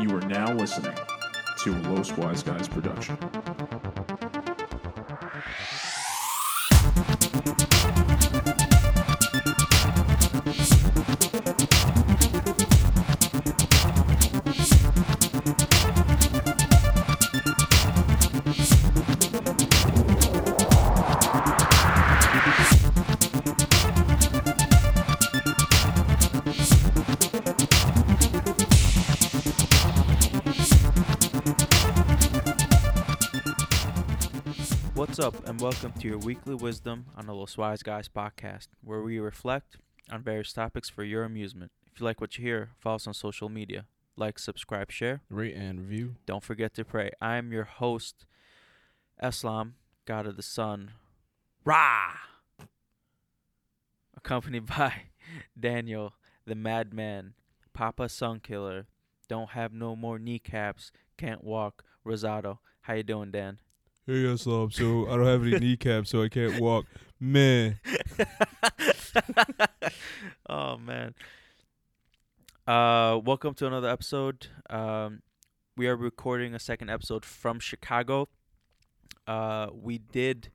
You are now listening to a Los Wise Guys production. And welcome to your weekly wisdom on the Los Wise Guys podcast, where we reflect on various topics for your amusement. If you like what you hear, follow us on social media. Like, subscribe, share. Rate and review. Don't forget to pray. I am your host, Islam, God of the Sun, Ra, accompanied by Daniel, the Madman, Papa Sun Killer, Don't Have No More Kneecaps, Can't Walk, Rosado. How you doing, Dan? Hey, Islam. So I don't have any kneecaps, so I can't walk. Man. oh man. Uh welcome to another episode. Um we are recording a second episode from Chicago. Uh we did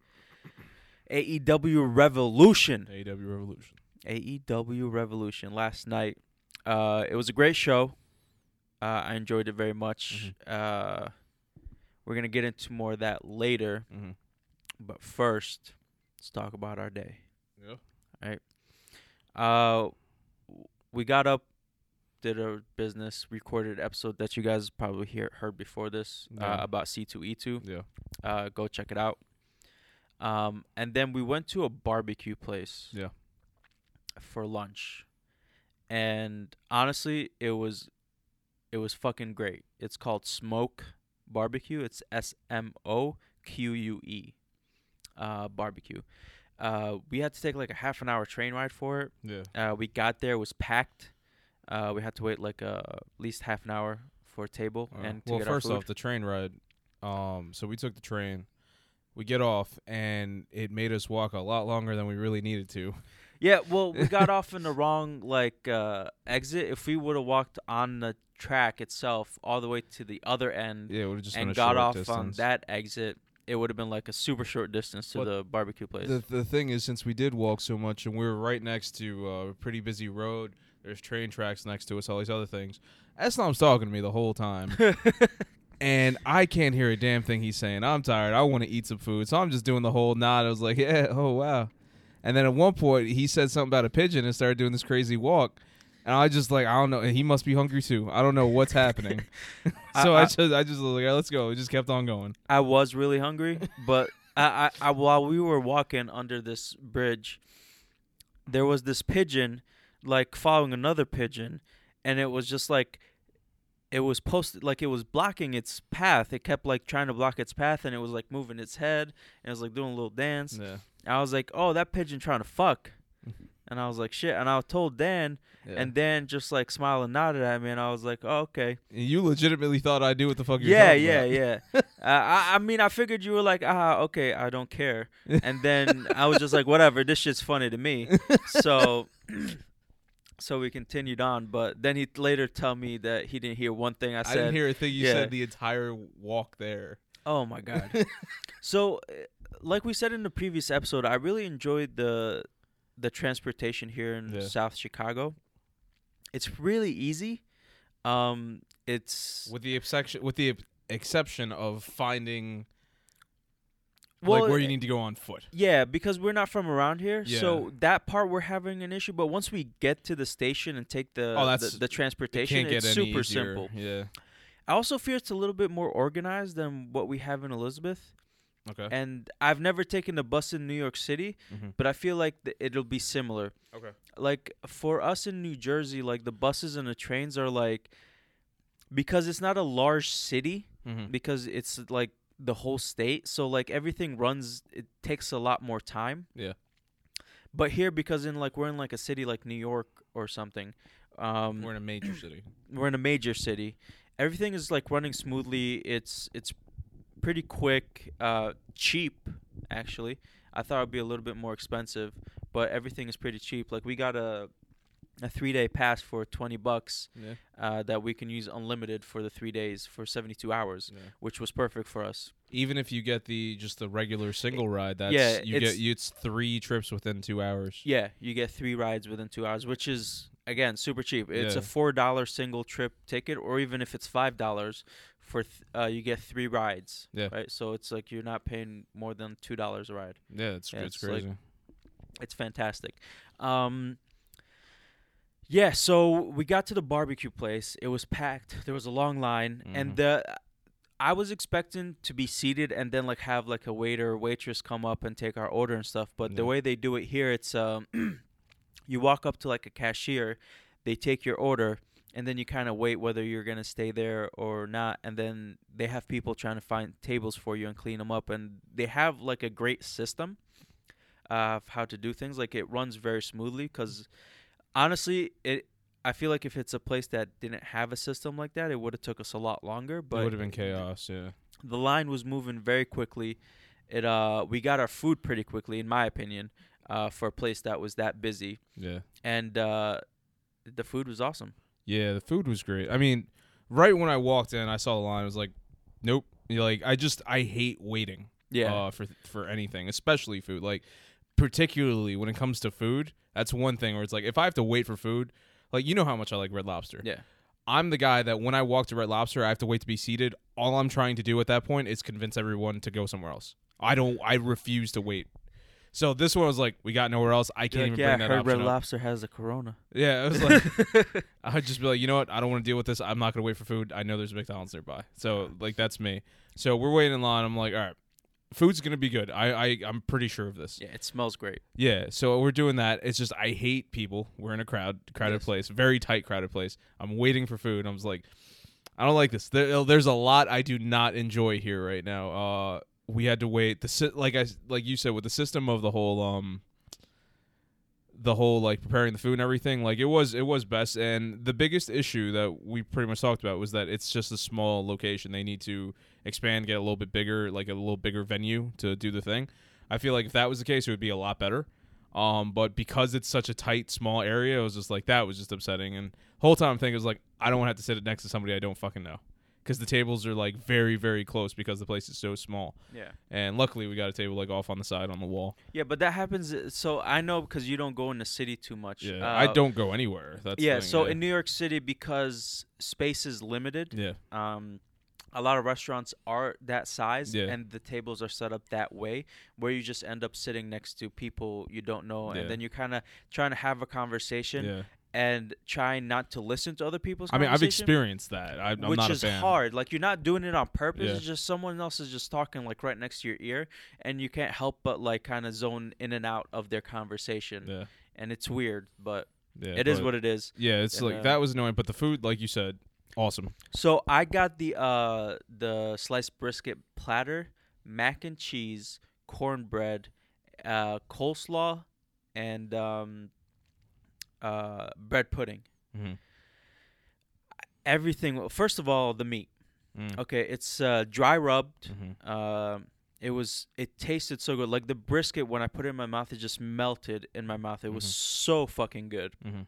AEW Revolution. AEW Revolution. AEW Revolution last night. Uh it was a great show. Uh I enjoyed it very much. Uh we're going to get into more of that later, Mm-hmm. but first, let's talk about our day. Yeah. Uh, we got up, did our business, recorded episode that you guys probably hear heard before this uh, about C2E2. Yeah. Uh, go check it out. Um, and then we went to a barbecue place. Yeah. For lunch, and honestly, it was, it was fucking great. It's called Smoque Barbecue. It's S M O Q U E, uh, barbecue. Uh, we had to take like a half an hour train ride for it. Yeah. Uh, we got there, it was packed. Uh, we had to wait like uh, at least half an hour for a table Uh, and to well, get first our food. off, the train ride. Um, so we took the train. We get off, and it made us walk a lot longer than we really needed to. yeah, well, we got off in the wrong like uh, exit. If we would have walked on the track itself all the way to the other end Yeah, it just and got off distance. on that exit, it would have been like a super short distance to But the barbecue place. The the thing is, since we did walk so much, and we were right next to uh, a pretty busy road, there's train tracks next to us, all these other things. Eslam's talking to me the whole time, and I can't hear a damn thing he's saying. I'm tired. I want to eat some food, so I'm just doing the whole nod. I was like, yeah, oh wow. And then at one point, he said something about a pigeon and started doing this crazy walk. And I just like I don't know. And he must be hungry too. I don't know what's happening. so I- I, I- just I just was like, let's go. We just kept on going. I was really hungry, but I, I, I while we were walking under this bridge, there was this pigeon like following another pigeon, and it was just like it was posted like it was blocking its path. It kept like trying to block its path, and it was like moving its head, and it was like doing a little dance. Yeah. I was like, "Oh, that pigeon trying to fuck," and I was like, "Shit!" And I told Dan, yeah. and Dan just like smiled and nodded at me, and I was like, "Oh, okay." you legitimately thought I knew what the fuck you're yeah, talking yeah, about. yeah. uh, I, I mean, I figured you were like, ah, okay, I don't care. And then I was just like, whatever, this shit's funny to me. So, so we continued on. But then he later tell me that he didn't hear one thing I I, said. didn't hear a thing you yeah. said the entire walk there. Oh my god. so, like we said in the previous episode, I really enjoyed the the transportation here in Yeah. South Chicago. It's really easy. Um, it's With the exception with the exception of finding well, like where you need to go on foot. Yeah, because we're not from around here, Yeah. so that part we're having an issue. But once we get to the station and take the Oh, that's- the, the It transportation, can't it's super easier. simple. Yeah. I also feel it's a little bit more organized than what we have in Elizabeth. Okay. And I've never taken the bus in New York City, Mhm. but I feel like th- it'll be similar. Okay. Like for us in New Jersey, like the buses and the trains are like because it's not a large city, Mhm. because it's like the whole state, so like everything runs it takes a lot more time. Yeah. But here because in like we're in like a city like New York or something, um We're in a major city. we're in a major city. Everything is like running smoothly. It's it's pretty quick, uh, cheap actually. I thought it'd be a little bit more expensive, but everything is pretty cheap. Like we got a a three day pass for twenty bucks Yeah. uh, that we can use unlimited for the three days for seventy two hours, yeah. which was perfect for us. Even if you get the just the regular single ride, that's yeah, you it's- get you, it's three trips within two hours. Yeah, you get three rides within two hours, which is again super cheap. It's Yeah. a four dollar single trip ticket, or even if it's five dollars for th- uh, you get three rides. Yeah. Right. So it's like you're not paying more than two dollars a ride. Yeah, it's Yeah, it's it's like- crazy. It's fantastic. Um, yeah, so we got to the barbecue place. It was packed. There was a long line, and Mhm. the I was expecting to be seated and then like have like a waiter or waitress come up and take our order and stuff. But the way they do it here, it's um, you walk up to like a cashier, they take your order, and then you kind of wait whether you're gonna stay there or not. And then they have people trying to find tables for you and clean them up, and they have like a great system of how to do things. Like it runs very smoothly because honestly, it. I feel like if it's a place that didn't have a system like that, it would have took us a lot longer. But it would have been chaos. Yeah. the line was moving very quickly. It uh we got our food pretty quickly, in my opinion, uh, for a place that was that busy. Yeah. And uh, the food was awesome. Yeah, the food was great. I mean, right when I walked in, I saw the line. I was like, nope. You're like, I just I hate waiting. Yeah. Uh, for for anything, especially food. Like, particularly when it comes to food, that's one thing where it's like, if I have to wait for food, like you know how much I like Red Lobster. yeah. I'm the guy that when I walk to Red Lobster, I have to wait to be seated. All I'm trying to do at that point is convince everyone to go somewhere else. I don't. I refuse to wait. So this one was like, we got nowhere else. I can't Like, even yeah, bring that option Red up. Lobster has a Corona. Yeah, it was like I'd just be like, you know what? I don't want to deal with this. I'm not gonna wait for food. I know there's a McDonald's nearby. So like that's me. So we're waiting in line. I'm like, all right, food's gonna be good. I, I I'm pretty sure of this. Yeah, it smells great. Yeah. So we're doing that. It's just I hate people. We're in a crowd, crowded Yes. place, very tight crowded place. I'm waiting for food. I was like, I don't like this. There, there's a lot I do not enjoy here right now. Uh, we had to wait. The like I like you said with the system of the whole um the whole like preparing the food and everything like it was it was best. And the biggest issue that we pretty much talked about was that it's just a small location. They need to expand get a little bit bigger like a little bigger venue to do the thing. I feel like if that was the case it would be a lot better. Um but because it's such a tight small area it was just like that was just upsetting. And whole time i'm thinking it was like i don't want to have to sit next to somebody i don't fucking know because the tables are like very very close because the place is so small Yeah. and luckily we got a table like off on the side on the wall Yeah, but that happens. uh, So I know because you don't go in the city too much. yeah Uh, i don't go anywhere that's Yeah. thing, So yeah. in New York City, because space is limited, yeah um, a lot of restaurants are that size, Yeah. and the tables are set up that way, where you just end up sitting next to people you don't know, Yeah. and then you're kind of trying to have a conversation yeah and trying not to listen to other people's. I mean, I've experienced that. I, I'm which not is a fan. hard. Like you're not doing it on purpose. Yeah. It's just someone else is just talking like right next to your ear, and you can't help but like kind of zone in and out of their conversation, Yeah, and it's weird, but yeah. it is but- what it is. Yeah, it's and, like uh, that was annoying, but the food, like you said, awesome. So I got the uh the sliced brisket platter, mac and cheese, cornbread, uh, coleslaw, and um, uh, bread pudding. Mm-hmm. Everything. First of all, the meat. Mm. Okay, it's uh, dry rubbed. Mm-hmm. Um, it was. It tasted so good. Like the brisket, when I put it in my mouth, it just melted in my mouth. It was Mhm. so fucking good. Mm-hmm.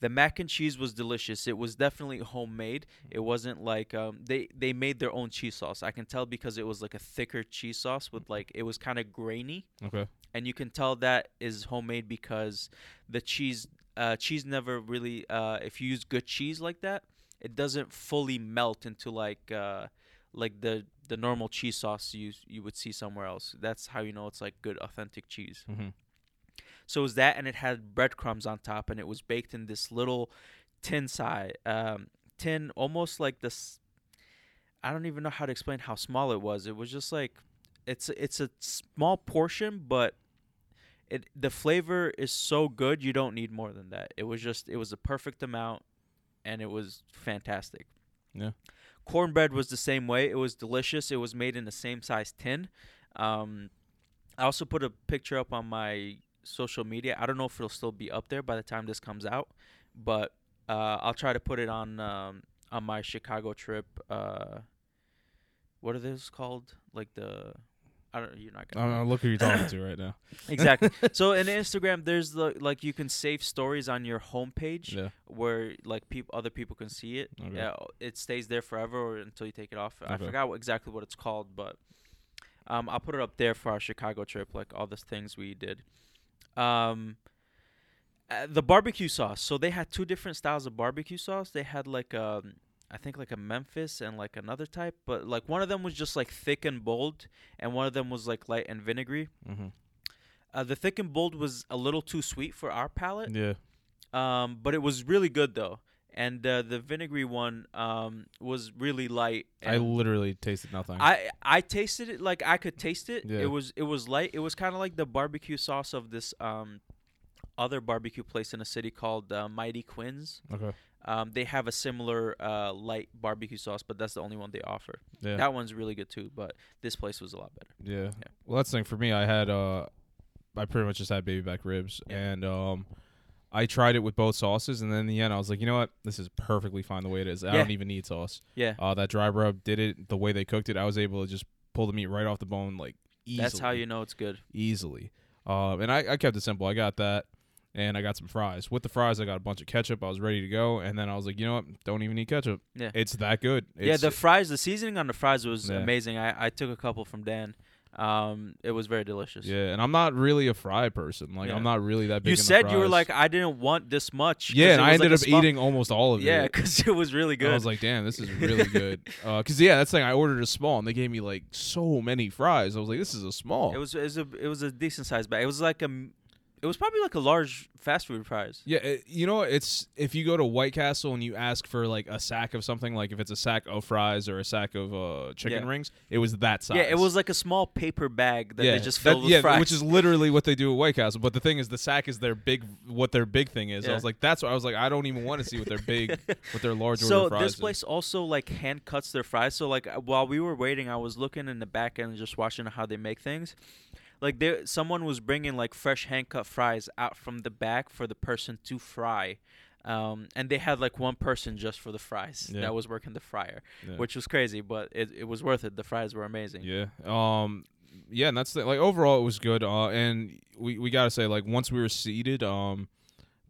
The mac and cheese was delicious. It was definitely homemade. It wasn't like um, they they made their own cheese sauce. I can tell because it was like a thicker cheese sauce with like it was kind of grainy, Okay. And you can tell that is homemade because the cheese uh, cheese never really uh, if you use good cheese like that, it doesn't fully melt into like uh, like the the normal cheese sauce you you would see somewhere else. That's how you know it's like good authentic cheese. Mm-hmm. So it was that, and it had breadcrumbs on top, and it was baked in this little tin side, um, tin, almost like this. I don't even know how to explain how small it was. It was just like, it's it's a small portion, but it the flavor is so good you don't need more than that. It was just it was a perfect amount, and it was fantastic. Yeah. Cornbread was the same way. It was delicious. It was made in the same size tin. Um, I also put a picture up on my social media. I don't know if it'll still be up there by the time this comes out, but uh, I'll try to put it on um, on my Chicago trip. Uh, what are those called? Like the I don't. You're not gonna. I don't know, look who you're talking to right now. exactly. so in Instagram, there's the like you can save stories on your homepage Yeah. where like people other people can see it. Okay. Yeah, it stays there forever or until you take it off. I forgot what, exactly what it's called, but um, I'll put it up there for our Chicago trip, like all the things we did. Um, uh, the barbecue sauce. So they had two different styles of barbecue sauce. They had like um, I think like a Memphis and like another type, but like one of them was just like thick and bold, and one of them was like light and vinegary. Mm-hmm. Uh, the thick and bold was a little too sweet for our palate, Yeah. um, but it was really good though. And uh, the vinegary one um, was really light. I literally tasted nothing. I I tasted it like I could taste it. Yeah. It was it was light. It was kind of like the barbecue sauce of this um, other barbecue place in a city called uh, Mighty Quinn's. okay. Um, they have a similar uh, light barbecue sauce, but that's the only one they offer. Yeah. That one's really good too. But this place was a lot better. Yeah. Well, that's the thing for me. I had uh, I pretty much just had baby back ribs, Yeah. and um, I tried it with both sauces, and then in the end, I was like, you know what, this is perfectly fine the way it is. I Yeah. don't even need sauce. Yeah, Uh, that dry rub did it the way they cooked it. I was able to just pull the meat right off the bone, like easily. that's how you know it's good. easily. Um, and I, I kept it simple. I got that, and I got some fries. With the fries, I got a bunch of ketchup. I was ready to go, and then I was like, you know what, don't even need ketchup. Yeah. It's that good. yeah, the fries, the seasoning on the fries was Yeah. amazing. I, I took a couple from Dan. Um, it was very delicious. yeah, and I'm not really a fry person. Like Yeah. I'm not really that big. You said you were like, I didn't want this much. yeah, and I was like ended up eating almost all of Yeah, it. Yeah, because it was really good. I was like, damn, this is really good. Because yeah, that's the thing. I ordered a small, and they gave me like so many fries. I was like, this is a small. it was it was a it was a decent size bag. It was like a it was probably like a large fast food prize. Yeah, it, you know? It's if you go to White Castle and you ask for like a sack of something, like if it's a sack of fries or a sack of uh, chicken Yeah. rings, it was that size. Yeah, it was like a small paper bag that they just that- filled with yeah, fries. which is literally what they do at White Castle. But the thing is, the sack is their big, what their big thing is. I Yeah. was like, that's why I was like, I don't even want to see what their big, what their large order so fries this is. place also like hand cuts their fries. So like uh, while we were waiting, I was looking in the back end and just watching how they make things. Like there, someone was bringing like fresh hand cut fries out from the back for the person to fry. Um, and they had like one person just for the fries Yeah. that was working the fryer, Yeah. which was crazy, but it, it was worth it. The fries were amazing. Yeah. Um. Yeah, and that's the, like overall it was good. Uh, and we we gotta say like once we were seated, um,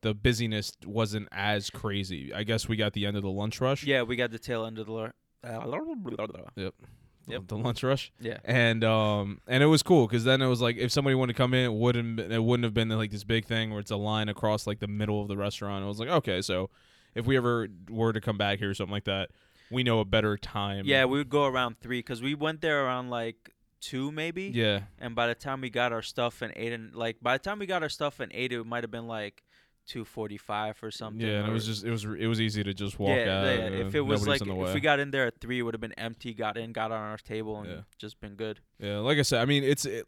the busyness wasn't as crazy. I guess we got the end of the lunch rush. Yeah, we got the tail end of the. lur- Yep. Yep. The lunch rush. Yeah. And um and it was cool because then it was like if somebody wanted to come in, it wouldn't it wouldn't have been like this big thing where it's a line across like the middle of the restaurant. It was like okay, so if we ever were to come back here or something like that, we know a better time. Yeah, we would go around three because we went there around like two maybe. Yeah. And by the time we got our stuff and ate, and like by the time we got our stuff and ate, it might have been like two forty-five or something. Yeah, and it was just it was it was easy to just walk yeah, out. yeah. If it was like if we got in there at three, it would have been empty. Got in, got on our table, and Yeah. just been good. Yeah, like I said, I mean, it's it,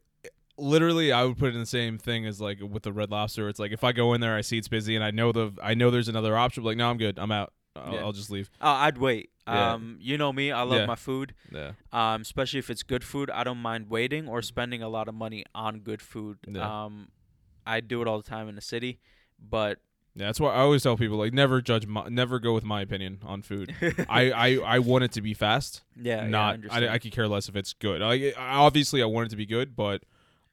literally I would put it in the same thing as like with the Red Lobster. It's like if I go in there, I see it's busy, and I know the I know there's another option. Like, no, I'm good. I'm out. I'll, Yeah. I'll just leave. Oh, I'd wait. Yeah. Um, you know me, I love Yeah. my food. Yeah, Um, especially if it's good food, I don't mind waiting or spending a lot of money on good food. Yeah. Um, I do it all the time in the city, but yeah. That's why I always tell people like never judge, my, never go with my opinion on food. I, I I want it to be fast. yeah, yeah, I not. I, I could care less if it's good. Like obviously, I want it to be good, but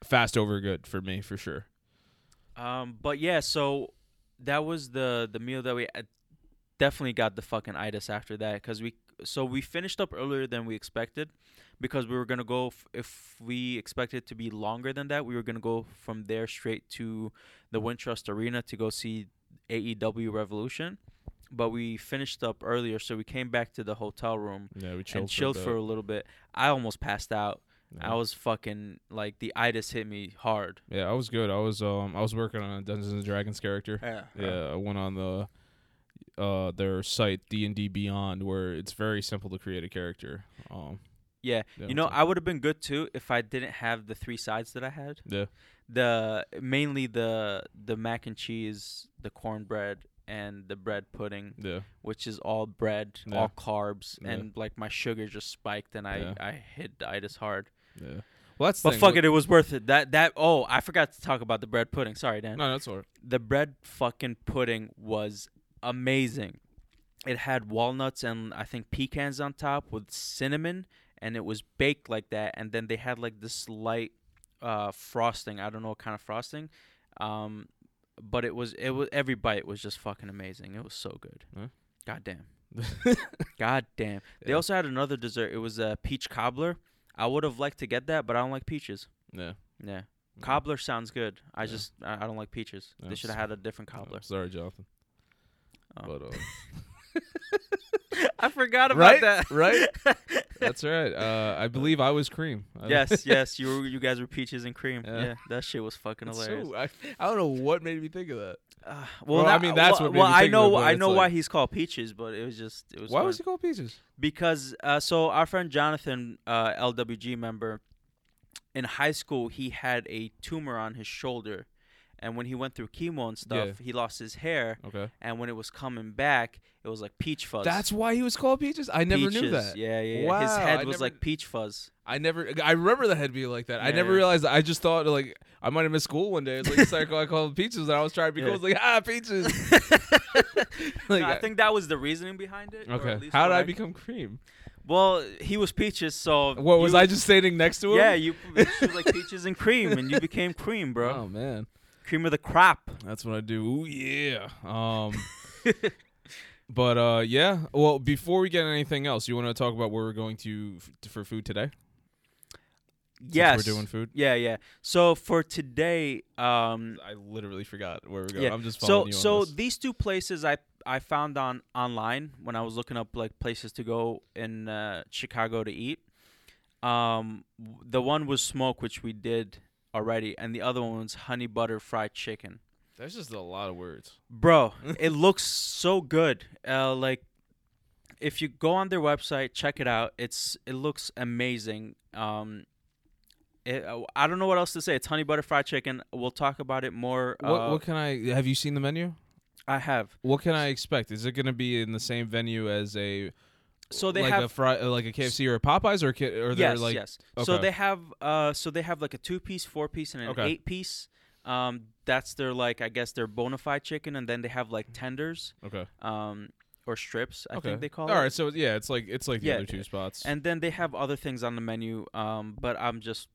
fast over good for me for sure. Um, but yeah, so that was the the meal that we uh, definitely got the fucking itis after that because we so we finished up earlier than we expected because we were gonna go f- if we expected to be longer than that we were gonna go from there straight to the Wintrust Arena to go see AEW Revolution. But we finished up earlier, so we came back to the hotel room Yeah, we chilled and chilled for, for a little bit. I almost passed out. bit. I was fucking like the itis hit me hard. Yeah, I was good. I was um I was working on a Dungeons and Dragons character. Yeah. Yeah, I went on the uh their site D and D Beyond where it's very simple to create a character. Um Yeah, yeah, you know. I would have been good too if I didn't have the three sides that I had. yeah. The mainly the the mac and cheese, the cornbread, and the bread pudding, Yeah. which is all bread, Yeah. all carbs, Yeah. and like my sugar just spiked, and I. I hit the itis hard. Yeah. Well that's the But fuck it, it was worth it. That that oh, I forgot to talk about the bread pudding. Sorry, Dan. No, that's all right. The bread fucking pudding was amazing. It had walnuts and I think pecans on top with cinnamon and it was baked like that, and then they had like this light uh, frosting. I don't know what kind of frosting, um, but it was it was every bite was just fucking amazing. It was so good. Huh? God damn. God damn. They also had another dessert. It was a peach cobbler. I would have liked to get that, but I don't like peaches. yeah. Yeah. Cobbler sounds good. I Yeah. just I, I don't like peaches. They should have had a different cobbler. sorry, Jonathan. Oh. But uh, I forgot about right, that. right. That's right. Uh, I believe I was cream. Yes, yes. You were, you guys were peaches and cream. Yeah. Yeah, that shit was fucking It's hilarious. so- I, I don't know what made me think of that. Uh, well, Well, I mean, that's well, what made well, me I think of know it, I know why he's called peaches, but it was just it was Why fun. was he called peaches? because uh, so our friend Jonathan, uh, LWG member, in high school he had a tumor on his shoulder, and when he went through chemo and stuff, Yeah. he lost his hair, Okay. and when it was coming back, it was like peach fuzz. That's why he was called peaches. I never knew Peaches. that. Yeah, yeah. yeah. His Wow, head I was never- like peach fuzz. I never. I remember the head being like that. I Yeah, never yeah. realized. That. I just thought like I might have missed school one day. It's like sorry, I called peaches, and I was trying to be cool. Yeah. I was like ah peaches. like, No, I think that was the reasoning behind it. or at Okay. least How did what I become cream? Well, he was peaches, so What was you- I just standing next to him? Yeah, you she was like peaches and cream, and you became cream, bro. Oh man, Cream of the crop. that's what I do. Ooh yeah. Um. but uh yeah. Well, before we get anything else, you want to talk about where we're going to f- for food today? Since yes, we're doing food. Yeah, yeah. So for today, um, I literally forgot where we're going. yeah. I'm just so so these two places I I found on online when I was looking up like places to go in uh, Chicago to eat. Um, the one was Smoque, which we did already, and the other one was honey butter fried chicken. That's just a lot of words. Bro, it looks so good. Uh, like if you go on their website, check it out. It's it looks amazing. Um, it, uh, I don't know what else to say. It's honey butter fried chicken. We'll talk about it more. What uh, what can I? Have you seen the menu? I have. What can I expect? Is it going to be in the same venue as a So they like have a fry, uh, like a KFC or a Popeyes or ki- or they're yes, like yes. So they have uh, so they have like a two piece, four piece, and an Okay. eight piece. Um, that's their like I guess their bona fide chicken, and then they have like tenders, okay um, or strips. I okay think they call All it. All right, so yeah, it's like it's like the Yeah, other two spots. And then they have other things on the menu. Um, but I'm just,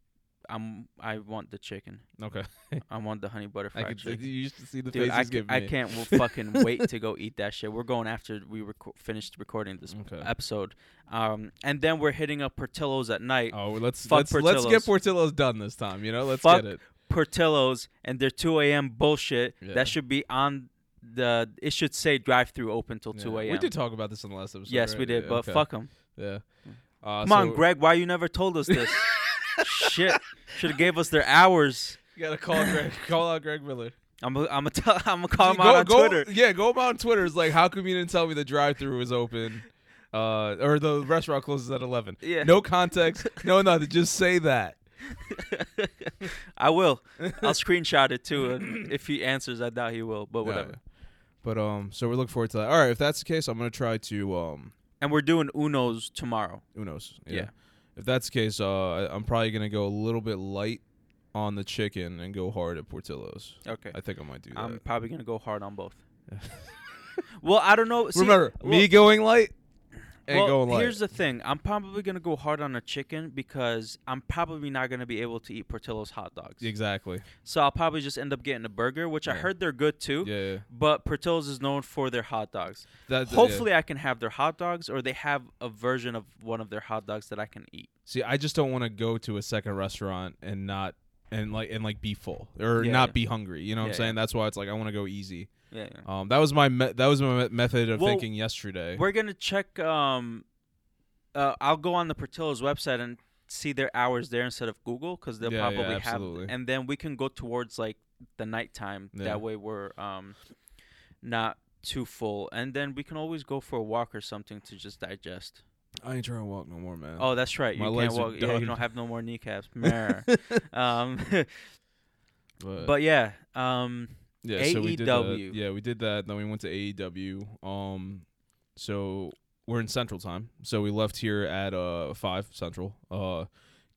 I'm, I want the chicken. okay, I want the honey butter I fried could chicken. you used to see the Dude, faces I, I can't fucking wait to go eat that shit. We're going after we reco- finished recording this Okay. episode. Um, and then we're hitting up Portillo's at night. Oh, let's Fuck let's let's get Portillo's. Portillo's done this time. You know, let's Fuck get it. Portillo's and their 2 a.m. bullshit. Yeah. That should be on the. It should say drive-through open till 2 Yeah. a.m. We did talk about this in the last episode. Yes, right? we did. Yeah, but okay. fuck them. Yeah. Uh, Come on, Greg. Why you never told us this? shit. Should have gave us their hours. You gotta call Greg. call out Greg Miller. I'm gonna I'm tell I'm gonna call him go, out on go, Twitter. Yeah, go him out on Twitter. It's like, how come you didn't tell me the drive-through was open, uh, or the restaurant closes at eleven? Yeah. No context. no nothing. Just say that. I will. I'll screenshot it too. And if he answers, I doubt he will. But whatever. Yeah. But um, so we're looking forward to that. All right, if that's the case, I'm gonna try to um, And we're doing Uno's tomorrow. Uno's. knows? Yeah. If that's the case, uh, I, I'm probably gonna go a little bit light on the chicken and go hard at Portillo's. Okay. I think I might do that. I'm probably gonna go hard on both. well, I don't know. See, Remember, well- me going light and well, going here's the thing. I'm probably gonna go hard on a chicken because I'm probably not gonna be able to eat Portillo's hot dogs. exactly. So I'll probably just end up getting a burger, which I heard they're good too. Yeah. yeah. But Portillo's is known for their hot dogs. That, yeah. Hopefully, I can have their hot dogs, or they have a version of one of their hot dogs that I can eat. See, I just don't want to go to a second restaurant and not and like and like be full or Yeah, not yeah. be hungry. You know what I'm Yeah, saying? That's why it's like I want to go easy. Yeah. yeah. Um, that was my me- that was my method of Well, thinking yesterday. We're gonna check. Um, uh, I'll go on the Portillo's website and see their hours there instead of Google because they'll Yeah, yeah, probably have. absolutely. And then we can go towards like the nighttime. Yeah. That way we're um, not too full, and then we can always go for a walk or something to just digest. I ain't trying to walk no more, man. Oh, that's right. My you can't walk. Yeah, you don't have no more kneecaps. Um, but, but yeah. Um, yeah, so we did that. Yeah, we did that. Then we went to AEW. Um, so we're in Central Time. So we left here at uh five Central. Uh,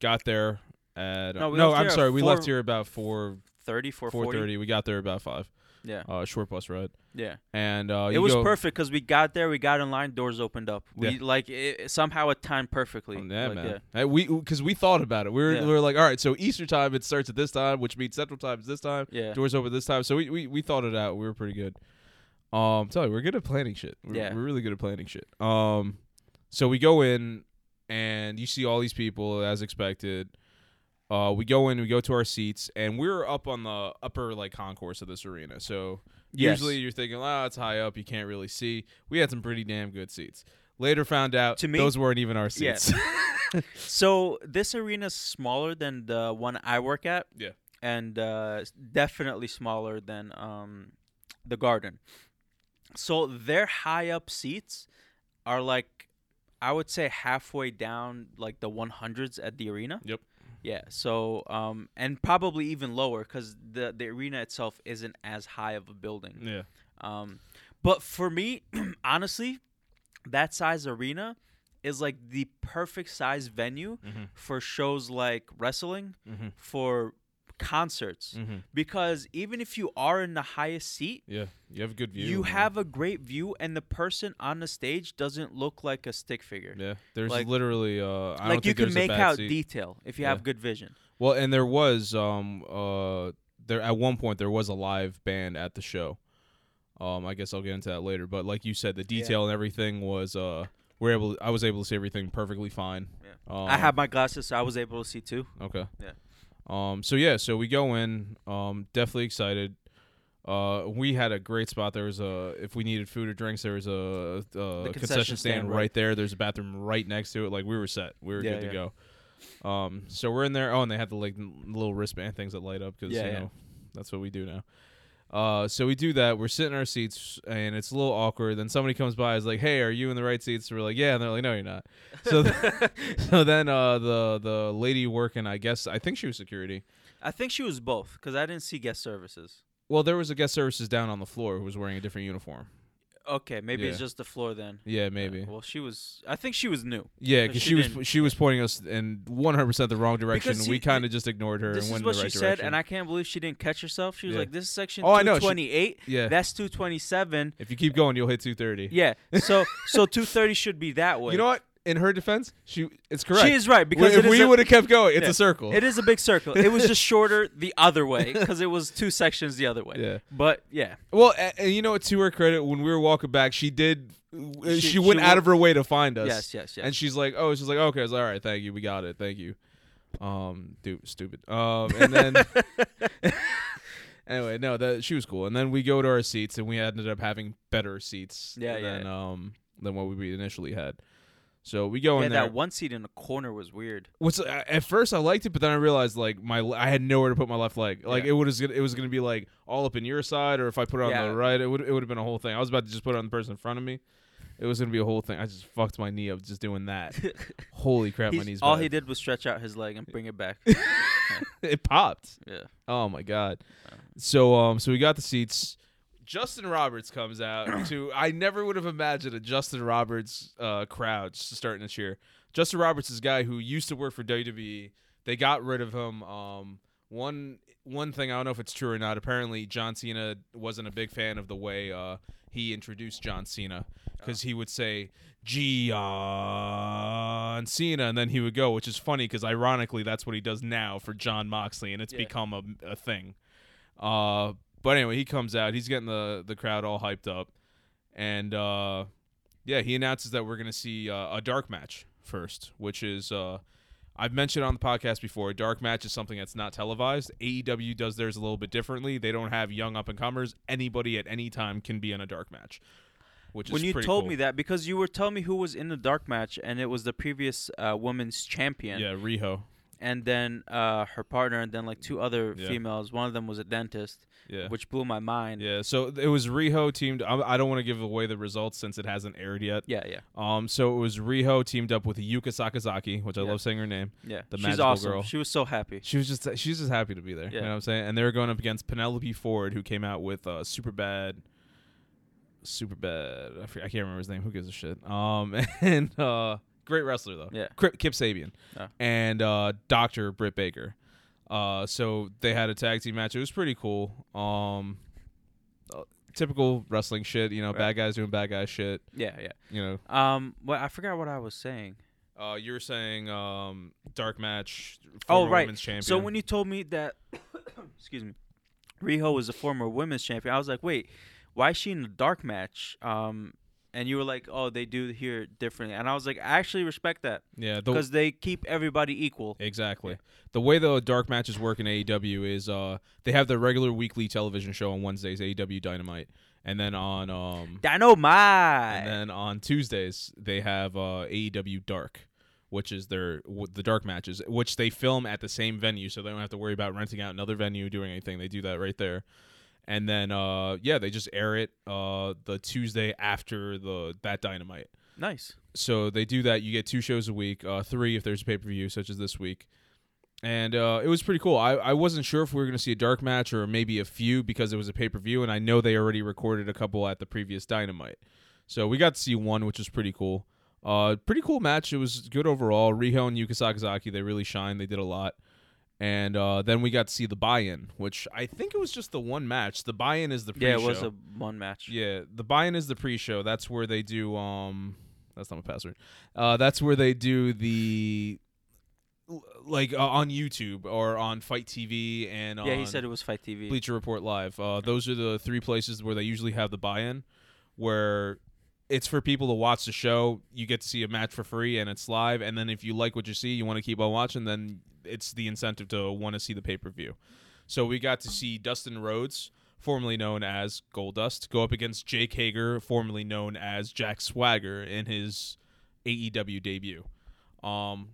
got there at No, uh, we no. I'm sorry. We left here about four 30, 440. four thirty. We got there about five. Yeah. uh, short bus ride, Yeah. and uh, it was go- perfect because we got there, we got in line, doors opened up. We Yeah. like it, somehow it timed perfectly. Oh, Yeah, Like, man. Hey, we because we thought about it. We were, Yeah. we were like, all right, so Easter time it starts at this time, which means Central time is this time. Yeah. Doors open this time. So we, we, we thought it out. We were pretty good. Um, tell you, we're good at planning shit. We're, Yeah. we're really good at planning shit. Um, so we go in and you see all these people as expected. Uh, we go in, we go to our seats, and we're up on the upper like concourse of this arena. So Yes. usually you're thinking, oh, it's high up, you can't really see. We had some pretty damn good seats. Later found out To me- those weren't even our Yeah. seats. So this arena's smaller than the one I work at. Yeah. And uh, definitely smaller than um, the Garden. So their high up seats are like, I would say halfway down like the 100s at the arena. Yep. Yeah. So um, and probably even lower because the the arena itself isn't as high of a building. yeah. Um, but for me, honestly, that size arena is like the perfect size venue Mhm. for shows like wrestling, Mhm. for concerts. Mm-hmm. Because even if you are in the highest seat, Yeah, you have a good view. you man. have a great view, and the person on the stage doesn't look like a stick figure. Yeah, there's like- literally. Uh, I don't like you can make out seat. detail if you Yeah. have good vision. Well, and there was um uh there at one point there was a live band at the show. Um, I guess I'll get into that later. But like you said, the detail and everything was uh we're able. I was able to see everything perfectly fine. Yeah. Um, I have my glasses, so I was able to see too. Okay. Yeah. Um. So yeah. So we go in. Um. Definitely excited. Uh. We had a great spot. There was a. If we needed food or drinks, there was a, a concession, stand, right. there. There's a bathroom right next to it. Like we were set. We were Yeah, good to go. Um. So we're in there. Oh, and they had the like little wristband things that light up because Yeah, you yeah. know that's what we do now. Uh, so we do that. We're sitting in our seats, and it's a little awkward. Then somebody comes by, is like, "Hey, are you in the right seats?" we're like, "Yeah," and they're like, "No, you're not." So, th- so then uh, the the lady working, I guess, I think she was security. I think she was both because I didn't see guest services. Well, there was a guest services down on the floor who was wearing a different uniform. Okay, maybe it's just the floor then. Yeah, maybe. Well, she was. I think she was new. Yeah, because she she, was she was pointing us in 100 percent the wrong direction. Because and we kind of just ignored her This and is went what in the she right said, direction. and I can't believe she didn't catch herself. She was Yeah. like, "This is section Oh, I know, she- 228. yeah, That's 227. if you keep going, you'll hit 230. Yeah. So so 230 should be that way. You know what? In her defense, she it's correct. She is right because if we would have kept going, it's Yeah. a circle. It is a big circle. It was just shorter the other way because it was two sections the other way. Yeah. But yeah, Well, and you know what? To her credit, when we were walking back, she did. uh, She, She- went she out of her way to find us. yes, yes, yes. And she's like, "Oh, she's like, okay." I was like, "All right, thank you. We got it. Thank you." Um, dude, stupid. Um, and then anyway, no, that she was cool. And then we go to our seats, and we ended up having better seats Yeah, yeah, than um than what we initially had. So we go yeah, in there. that one seat in the corner was weird. What's uh, at first I liked it, but then I realized like my I had nowhere to put my left leg. Like Yeah. it would it was gonna be like all up in your side, or if I put it on Yeah. the right, it would it would have been a whole thing. I was about to just put it on the person in front of me. It was gonna be a whole thing. I just fucked my knee up just doing that. Holy crap, my knee's all bad. he did was stretch out his leg and bring it back. it popped. yeah. Oh my god. So um so we got the seats. Justin Roberts comes out to I never would have imagined a Justin Roberts uh crowd starting to cheer. Justin Roberts is a guy who used to work for WWE. They got rid of him. Um one one thing I don't know if it's true or not. Apparently John Cena wasn't a big fan of the way uh he introduced John Cena because he would say John Cena and then he would go, which is funny because ironically that's what he does now for Jon Moxley and it's Yeah. become a, a thing. Uh, but anyway, he comes out. He's getting the the crowd all hyped up, and uh, yeah, he announces that we're gonna see uh, a dark match first, which is uh, I've mentioned on the podcast before. A dark match is something that's not televised. AEW does theirs a little bit differently. They don't have young up and comers. Anybody at any time can be in a dark match, which When you told cool. me that, because you were telling me who was in the dark match, and it was the previous uh, women's champion, yeah, Riho, and then uh, her partner, and then like two other Yeah. females. One of them was a dentist, yeah. which blew my mind. yeah, so it was Riho teamed. I, I don't want to give away the results since it hasn't aired yet. yeah, yeah. Um, so it was Riho teamed up with Yuka Sakazaki, which I love saying her name. yeah. The She's magical awesome. girl. She was so happy. She was just she's just happy to be there. You Yeah. know what I'm saying? And they were going up against Penelope Ford, who came out with uh, super bad, super bad. I, forget, I can't remember his name. Who gives a shit? Um, and uh, great wrestler though. Yeah. Kip, Kip Sabian Oh. and uh, Doctor Britt Baker. Uh, so they had a tag team match. It was pretty cool. Um, uh, typical wrestling shit. You know, Right. bad guys doing bad guy shit. Yeah, yeah. You know, Um, well, I forgot what I was saying. uh, you were saying um, dark match. Oh, right. Women's champion. So when you told me that, excuse me, Riho was a former women's champion, I was like, wait, why is she in a dark match? Um, and you were like, oh, they do here differently, and I was like, I actually respect that yeah, the, because they keep everybody equal. Exactly. The way the dark matches work in AEW is uh they have their regular weekly television show on Wednesdays, AEW Dynamite, and then on um Dynamite. and then on Tuesdays they have uh AEW Dark, which is their w- the dark matches, which they film at the same venue, so they don't have to worry about renting out another venue, doing anything. They do that right there. And then uh yeah, they just air it uh the Tuesday after the that Dynamite nice. so they do that. You get two shows a week, uh, three if there's a pay per view, such as this week. And uh, it was pretty cool. I, I wasn't sure if we were going to see a dark match or maybe a few because it was a pay per view, and I know they already recorded a couple at the previous Dynamite. So we got to see one, which was pretty cool. Uh, pretty cool match. It was good overall. Riho and Yuka Sakazaki, they really shined. They did a lot. And uh, then we got to see the buy-in, which I think it was just the one match. The buy-in is the pre-show. Yeah, it was a one match. Yeah, the buy-in is the pre-show. That's where they do. Um, that's not my password. Uh, that's where they do the like uh, on YouTube or on FITE TV and Yeah, on he said it was FITE TV. Bleacher Report Live. Uh, those are the three places where they usually have the buy-in, where it's for people to watch the show. You get to see a match for free, and it's live. And then if you like what you see, you want to keep on watching, then it's the incentive to want to see the pay-per-view. So we got to see Dustin Rhodes, formerly known as Goldust, go up against Jake Hager, formerly known as Jack Swagger, in his AEW debut. Um,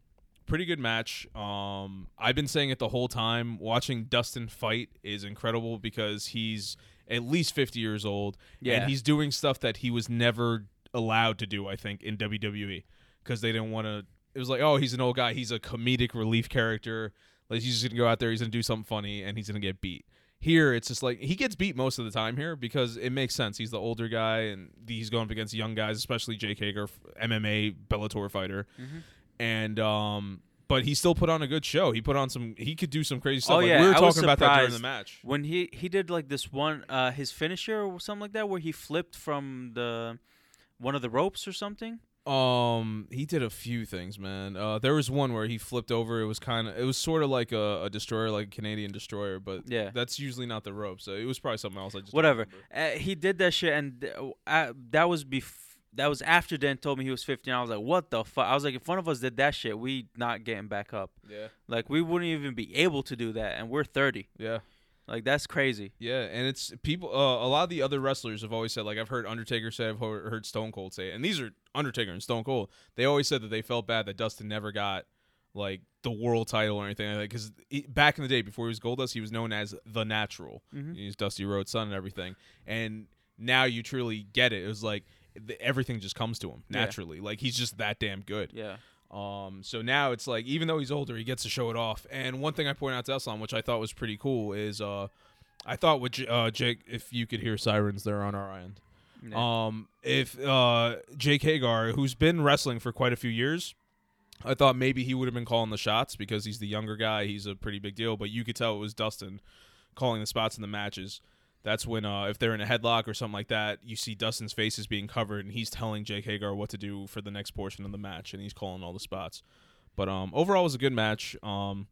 pretty good match. Um, I've been saying it the whole time. Watching Dustin fight is incredible because he's at least 50 years old Yeah. and he's doing stuff that he was never allowed to do, I think, in WWE because they didn't want to. It was like, oh, he's an old guy. He's a comedic relief character. Like he's just gonna go out there. He's gonna do something funny, and he's gonna get beat. Here, it's just like he gets beat most of the time here because it makes sense. He's the older guy, and he's going up against young guys, especially Jake Hager, MMA Bellator fighter, Mhm. and um. But he still put on a good show. He put on some. He could do some crazy stuff. Oh, Like, yeah, we were I was talking about that during the match. when he he did like this one uh his finisher or something like that where he flipped from the one of the ropes or something Um, he did a few things, man. Uh, there was one where he flipped over. It was kind of, it was sort of like a, a destroyer, like a Canadian destroyer, but Yeah. that's usually not the rope. So it was probably something else. I just whatever uh, he did that shit and uh, that was bef- that was after Dan told me he was 15 I was like what the fuck I was like if one of us did that shit we not getting back up Yeah, like we wouldn't even be able to do that and we're 30 yeah, like that's crazy yeah. And it's people. Uh, a lot of the other wrestlers have always said, like I've heard Undertaker say, I've heard Stone Cold say, and these are Undertaker and Stone Cold. They always said that they felt bad that Dustin never got like the world title or anything like that because back in the day before he was Goldust, he was known as the Natural. Mhm. He's Dusty Rhodes' son and everything. And now you truly get it. It was like th- everything just comes to him Yeah. naturally. Like he's just that damn good. yeah Um, so now it's like even though he's older, he gets to show it off. And one thing I point out to Eslam, which I thought was pretty cool, is uh, I thought with J- uh, Jake, if you could hear sirens, they're on our end. Yeah. Um, if uh, Jake Hager, who's been wrestling for quite a few years, I thought maybe he would have been calling the shots because he's the younger guy. He's a pretty big deal, but you could tell it was Dustin calling the spots in the matches. That's when, uh, if they're in a headlock or something like that, you see Dustin's face is being covered, and he's telling Jake Hager what to do for the next portion of the match, and he's calling all the spots. But um, overall, it was a good match. Um,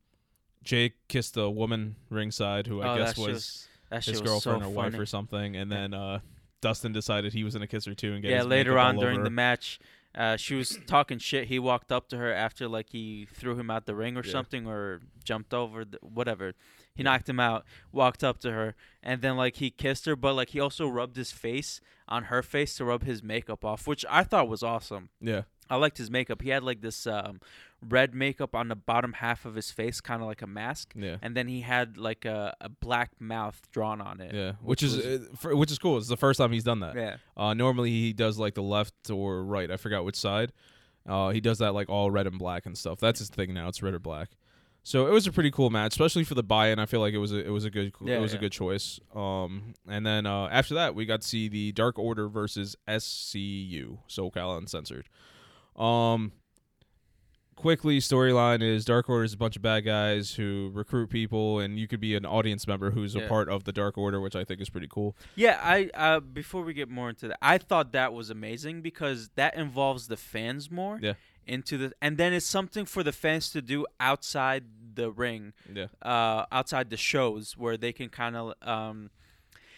Jake kissed a woman ringside, who I Oh, guess was was that shit his girlfriend so or wife or something, and then uh, Dustin decided he was gonna kiss her too and get yeah later on during the match uh, she was talking shit he walked up to her after like he threw him out the ring or Yeah. something or jumped over the, whatever he knocked him out walked up to her and then like he kissed her but like he also rubbed his face on her face to rub his makeup off which i thought was awesome yeah, i liked his makeup he had like this um, red makeup on the bottom half of his face kind of like a mask yeah, and then he had like a, a black mouth drawn on it yeah. Which, is was- uh, for, which is cool. It's the first time he's done that. yeah Uh, normally he does like the left or right. I forgot which side. Uh, he does that like all red and black and stuff. That's his thing now. It's red or black. So it was a pretty cool match, especially for the buy-in. I feel like it was a, it was a good Yeah, it was yeah. a good choice. Um, and then uh, after that, we got to see the Dark Order versus SCU, SoCal Uncensored. Um, quickly, storyline is Dark Order is a bunch of bad guys who recruit people, and you could be an audience member who's a part of the Dark Order, which I think is pretty cool. Yeah, I uh, before we get more into that, I thought that was amazing because that involves the fans more. Yeah. Into the and then it's something for the fans to do outside the ring, Yeah, uh, outside the shows where they can kind of um,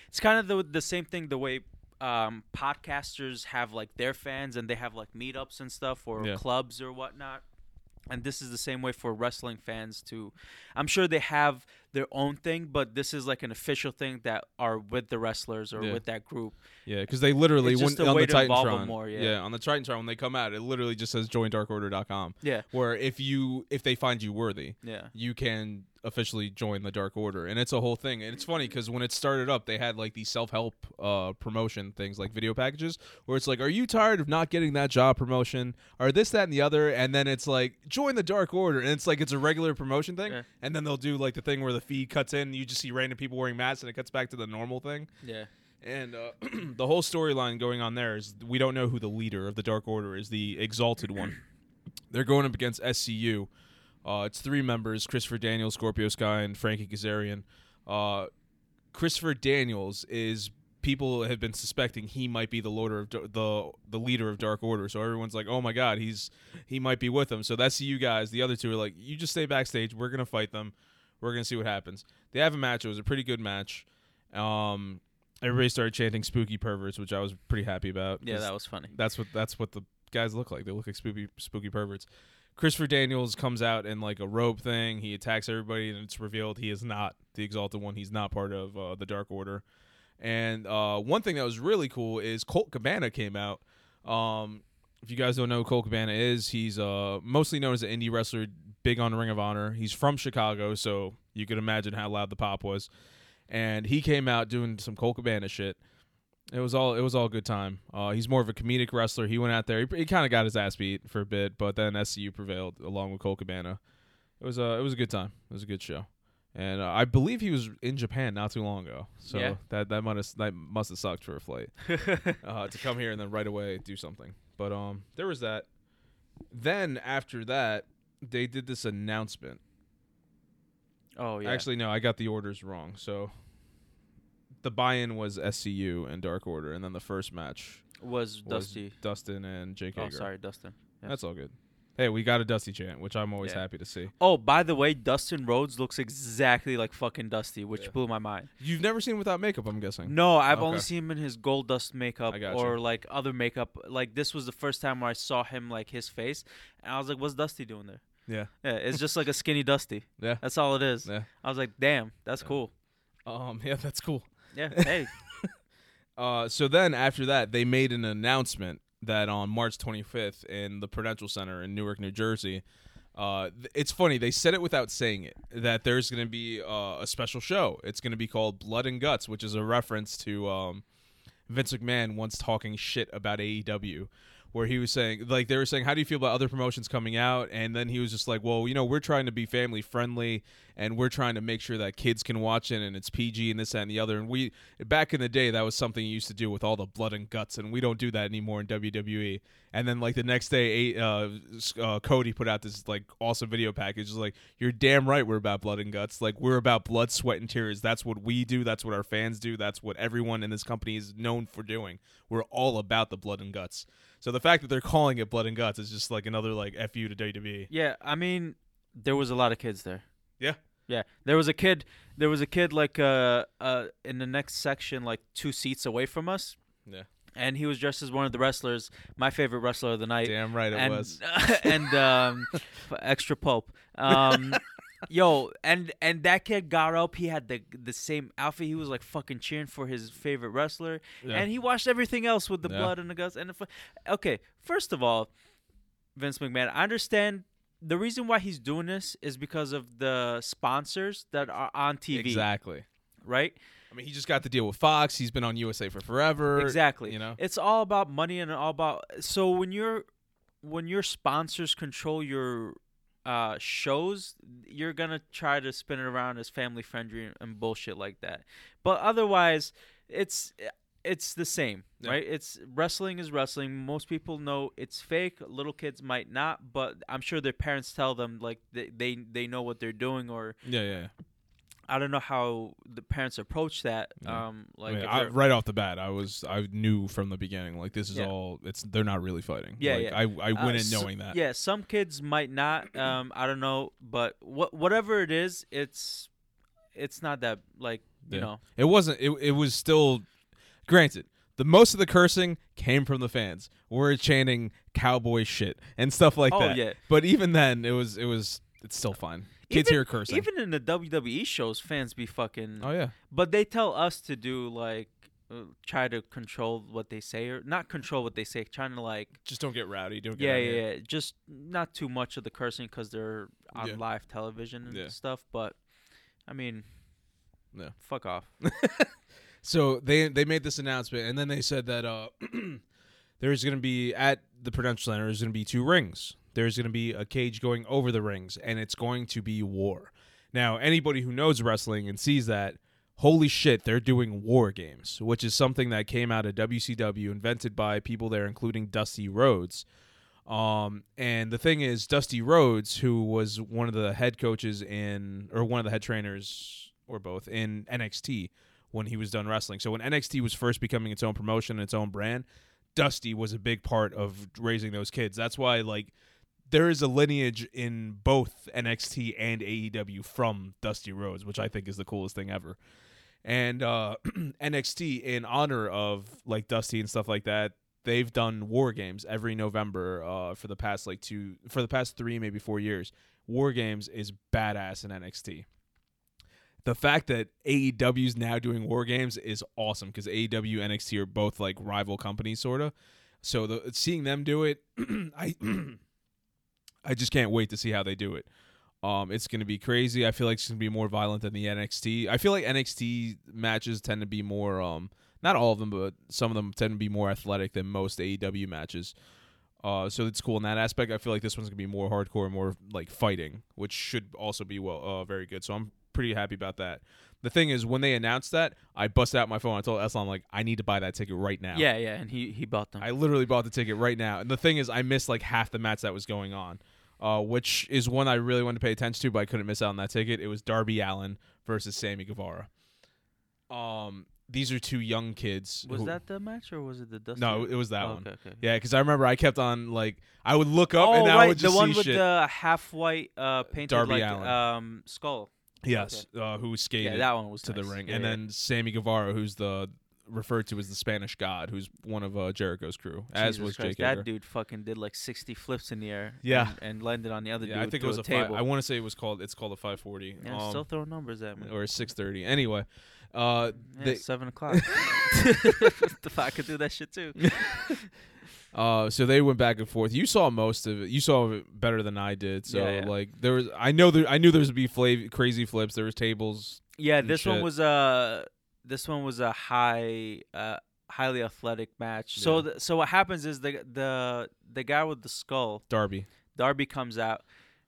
it's kind of the the same thing the way um podcasters have like their fans and they have like meetups and stuff or Yeah. clubs or whatnot. And this is the same way for wrestling fans too. I'm sure they have their own thing, but this is like an official thing that are with the wrestlers or Yeah. with that group. yeah, because they literally when, on the Titantron, more, yeah. on the Titantron when they come out, it literally just says join darkorder.com. Yeah, Where if you if they find you worthy, yeah, you can officially join the Dark Order, and it's a whole thing. And it's funny because when it started up, they had like these self help uh, promotion things, like video packages, where it's like, "Are you tired of not getting that job promotion, or this, that, and the other?" And then it's like, "Join the Dark Order," and it's like it's a regular promotion thing. Yeah. And then they'll do like the thing where the feed cuts in, and you just see random people wearing masks, and it cuts back to the normal thing. yeah. And uh, the whole storyline going on there is we don't know who the leader of the Dark Order is, the Exalted One. They're going up against SCU. Uh, it's three members: Christopher Daniels, Scorpio Sky, and Frankie Kazarian. Uh, Christopher Daniels is people have been suspecting he might be the leader of the the leader of Dark Order. So everyone's like, "Oh my God, he's he might be with them." So that's you guys. The other two are like, "You just stay backstage. We're gonna fight them. We're gonna see what happens." They have a match. It was a pretty good match. Um, everybody started chanting "spooky perverts," which I was pretty happy about. Yeah, that was funny. that's what that's what the guys look like. They look like spooky spooky perverts. Christopher Daniels comes out in like a robe thing. He attacks everybody, and it's revealed he is not the Exalted One. He's not part of uh, the Dark Order. And uh, one thing that was really cool is Colt Cabana came out. Um, if you guys don't know who Colt Cabana is, he's uh, mostly known as an indie wrestler, big on Ring of Honor. He's from Chicago, so you could imagine how loud the pop was. And he came out doing some Colt Cabana shit. It was all it was all good time. Uh, he's more of a comedic wrestler. He went out there. He, he kind of got his ass beat for a bit, but then SCU prevailed along with Colt Cabana. It was a it was a good time. It was a good show, and uh, I believe he was in Japan not too long ago. So Yeah. that that might have that must have sucked for a flight uh, to come here and then right away do something. But um, there was that. Then after that, they did this announcement. oh yeah. Actually, no, I got the orders wrong. So the buy-in was SCU and Dark Order, and then the first match was was Dusty. Dustin and Jake Oh, Hager. sorry, Dustin. Yeah. That's all good. Hey, we got a Dusty chant, which I'm always Yeah. happy to see. Oh, by the way, Dustin Rhodes looks exactly like fucking Dusty, which Yeah. blew my mind. You've never seen him without makeup, I'm guessing. No, I've only seen him in his gold dust makeup or like other makeup. Like this was the first time where I saw him like his face, and I was like, "What's Dusty doing there?" Yeah. Yeah, it's just like a skinny Dusty. Yeah. That's all it is. Yeah. I was like, "Damn, that's Yeah. cool." Um. Yeah, that's cool. Yeah. Hey. Uh. So then after that, they made an announcement that on March 25th in the Prudential Center in Newark, New Jersey. Uh, th- it's funny they said it without saying it that there's going to be uh, a special show. It's going to be called Blood and Guts, which is a reference to um, Vince McMahon once talking shit about AEW, where he was saying, like, they were saying, how do you feel about other promotions coming out? And then he was just like, well, you know, we're trying to be family friendly and we're trying to make sure that kids can watch it and it's PG and this, that, and the other. And we, back in the day, that was something you used to do with all the blood and guts, and we don't do that anymore in WWE. And then, like, the next day, uh, uh, Cody put out this, like, awesome video package. It's like, you're damn right we're about blood and guts. Like, we're about blood, sweat, and tears. That's what we do. That's what our fans do. That's what everyone in this company is known for doing. We're all about the blood and guts. So the fact that they're calling it blood and guts is just like another like fu to WWE. yeah. I mean, there was a lot of kids there. Yeah. Yeah. There was a kid. There was a kid like uh uh in the next section, like two seats away from us. Yeah. And he was dressed as one of the wrestlers, my favorite wrestler of the night. Damn right it and, was. and um, extra pulp. Um, yo, and and that kid got up. He had the the same outfit. He was like fucking cheering for his favorite wrestler, Yeah. and he watched everything else with the Yeah. blood and the guts. And the, okay, first of all, Vince McMahon, I understand. The reason why he's doing this is because of the sponsors that are on TV, Exactly. right? I mean, he just got the deal with Fox. He's been on USA for forever. Exactly. You know. It's all about money and all about so when you're when your sponsors control your uh shows, you're gonna try to spin it around as family friendly and bullshit like that. But otherwise, it's it's the same, Yeah. right? It's wrestling is wrestling. Most people know it's fake. Little kids might not, but I'm sure their parents tell them like they they, they know what they're doing, or Yeah, yeah. I don't know how the parents approach that. Yeah. Um, I like mean, I, right off the bat, I was I knew from the beginning like this is Yeah. all it's they're not really fighting. Yeah, Like, yeah. I I Uh, went in so- knowing that. Yeah, some kids might not. Um, I don't know, but what whatever it is, it's it's not that like you Yeah. know. It wasn't. It it was still. Granted, the most of the cursing came from the fans. We're chanting cowboy shit and stuff like oh that. yeah, But even then, it was it was it's still fine. Kids Even- hear cursing. even in the WWE shows, fans be fucking. oh yeah. But they tell us to do like uh, try to control what they say or not control what they say, trying to like Just don't get rowdy. Don't get yeah yeah, yeah just not too much of the cursing because they're on Yeah. live television and Yeah. stuff. But I mean, Yeah. fuck off. So they they made this announcement, and then they said that uh, there's going to be at the Prudential Center. There's going to be two rings. There's going to be a cage going over the rings, and it's going to be war. Now, anybody who knows wrestling and sees that, holy shit, they're doing war games, which is something that came out of WCW, invented by people there, including Dusty Rhodes. Um, and the thing is, Dusty Rhodes, who was one of the head coaches in, or one of the head trainers, or both in NXT when he was done wrestling. So when NXT was first becoming its own promotion and its own brand, Dusty was a big part of raising those kids. That's why like there is a lineage in both NXT and AEW from Dusty Rhodes, which I think is the coolest thing ever. And uh, NXT, in honor of like Dusty and stuff like that, they've done war games every November uh, for the past like two, for the past three, maybe four years. War games is badass in NXT the fact that AEW is now doing war games is awesome because AEW and NXT are both like rival companies, sort of. So the seeing them do it, I I just can't wait to see how they do it. Um, it's gonna be crazy. I feel like it's gonna be more violent than the NXT. I feel like NXT matches tend to be more, um, not all of them, but some of them tend to be more athletic than most AEW matches. Uh, so it's cool in that aspect. I feel like this one's gonna be more hardcore, more like fighting, which should also be well, uh, very good. So I'm pretty happy about that. The thing is, when they announced that, I busted out my phone. I told Eslam like, I need to buy that ticket right now. Yeah, yeah, and he he bought them. I literally bought the ticket right now. And the thing is, I missed like half the match that was going on, uh, which is one I really wanted to pay attention to, but I couldn't miss out on that ticket. It was Darby Allin versus Sammy Guevara. Um, these are two young kids. was who- that the match or was it the Dusty? No, it was that Oh, one. Okay, okay. Yeah, because I remember I kept on like I would look up oh, and right, I would just the one see with shit. the half white uh painted Darby like Allin. um skull. yes, uh, who skated Yeah, that one was to the nice. ring, Yeah, and yeah. then Sammy Guevara, who's the referred to as the Spanish God, who's one of uh, Jericho's crew, as Jesus was Christ, Jake that Hager. dude fucking did like 60 flips in the air. Yeah. and, and landed on the other Yeah, dude. I think it was a a five. table. I want to say it was called. It's called a 540. yeah, um, still throwing numbers at me. or 630. Anyway, uh, Yeah, they, seven o'clock. the fuck, I could do that shit too. uh, so they went back and forth. You saw most of it. You saw it better than I did. So Yeah, yeah. like there was. I know there. I knew there was be flav- crazy flips. There was tables. Yeah, this one was a this one was a high, uh, highly athletic match. So th- so what happens is the the the guy with the skull, Darby. Darby, comes out,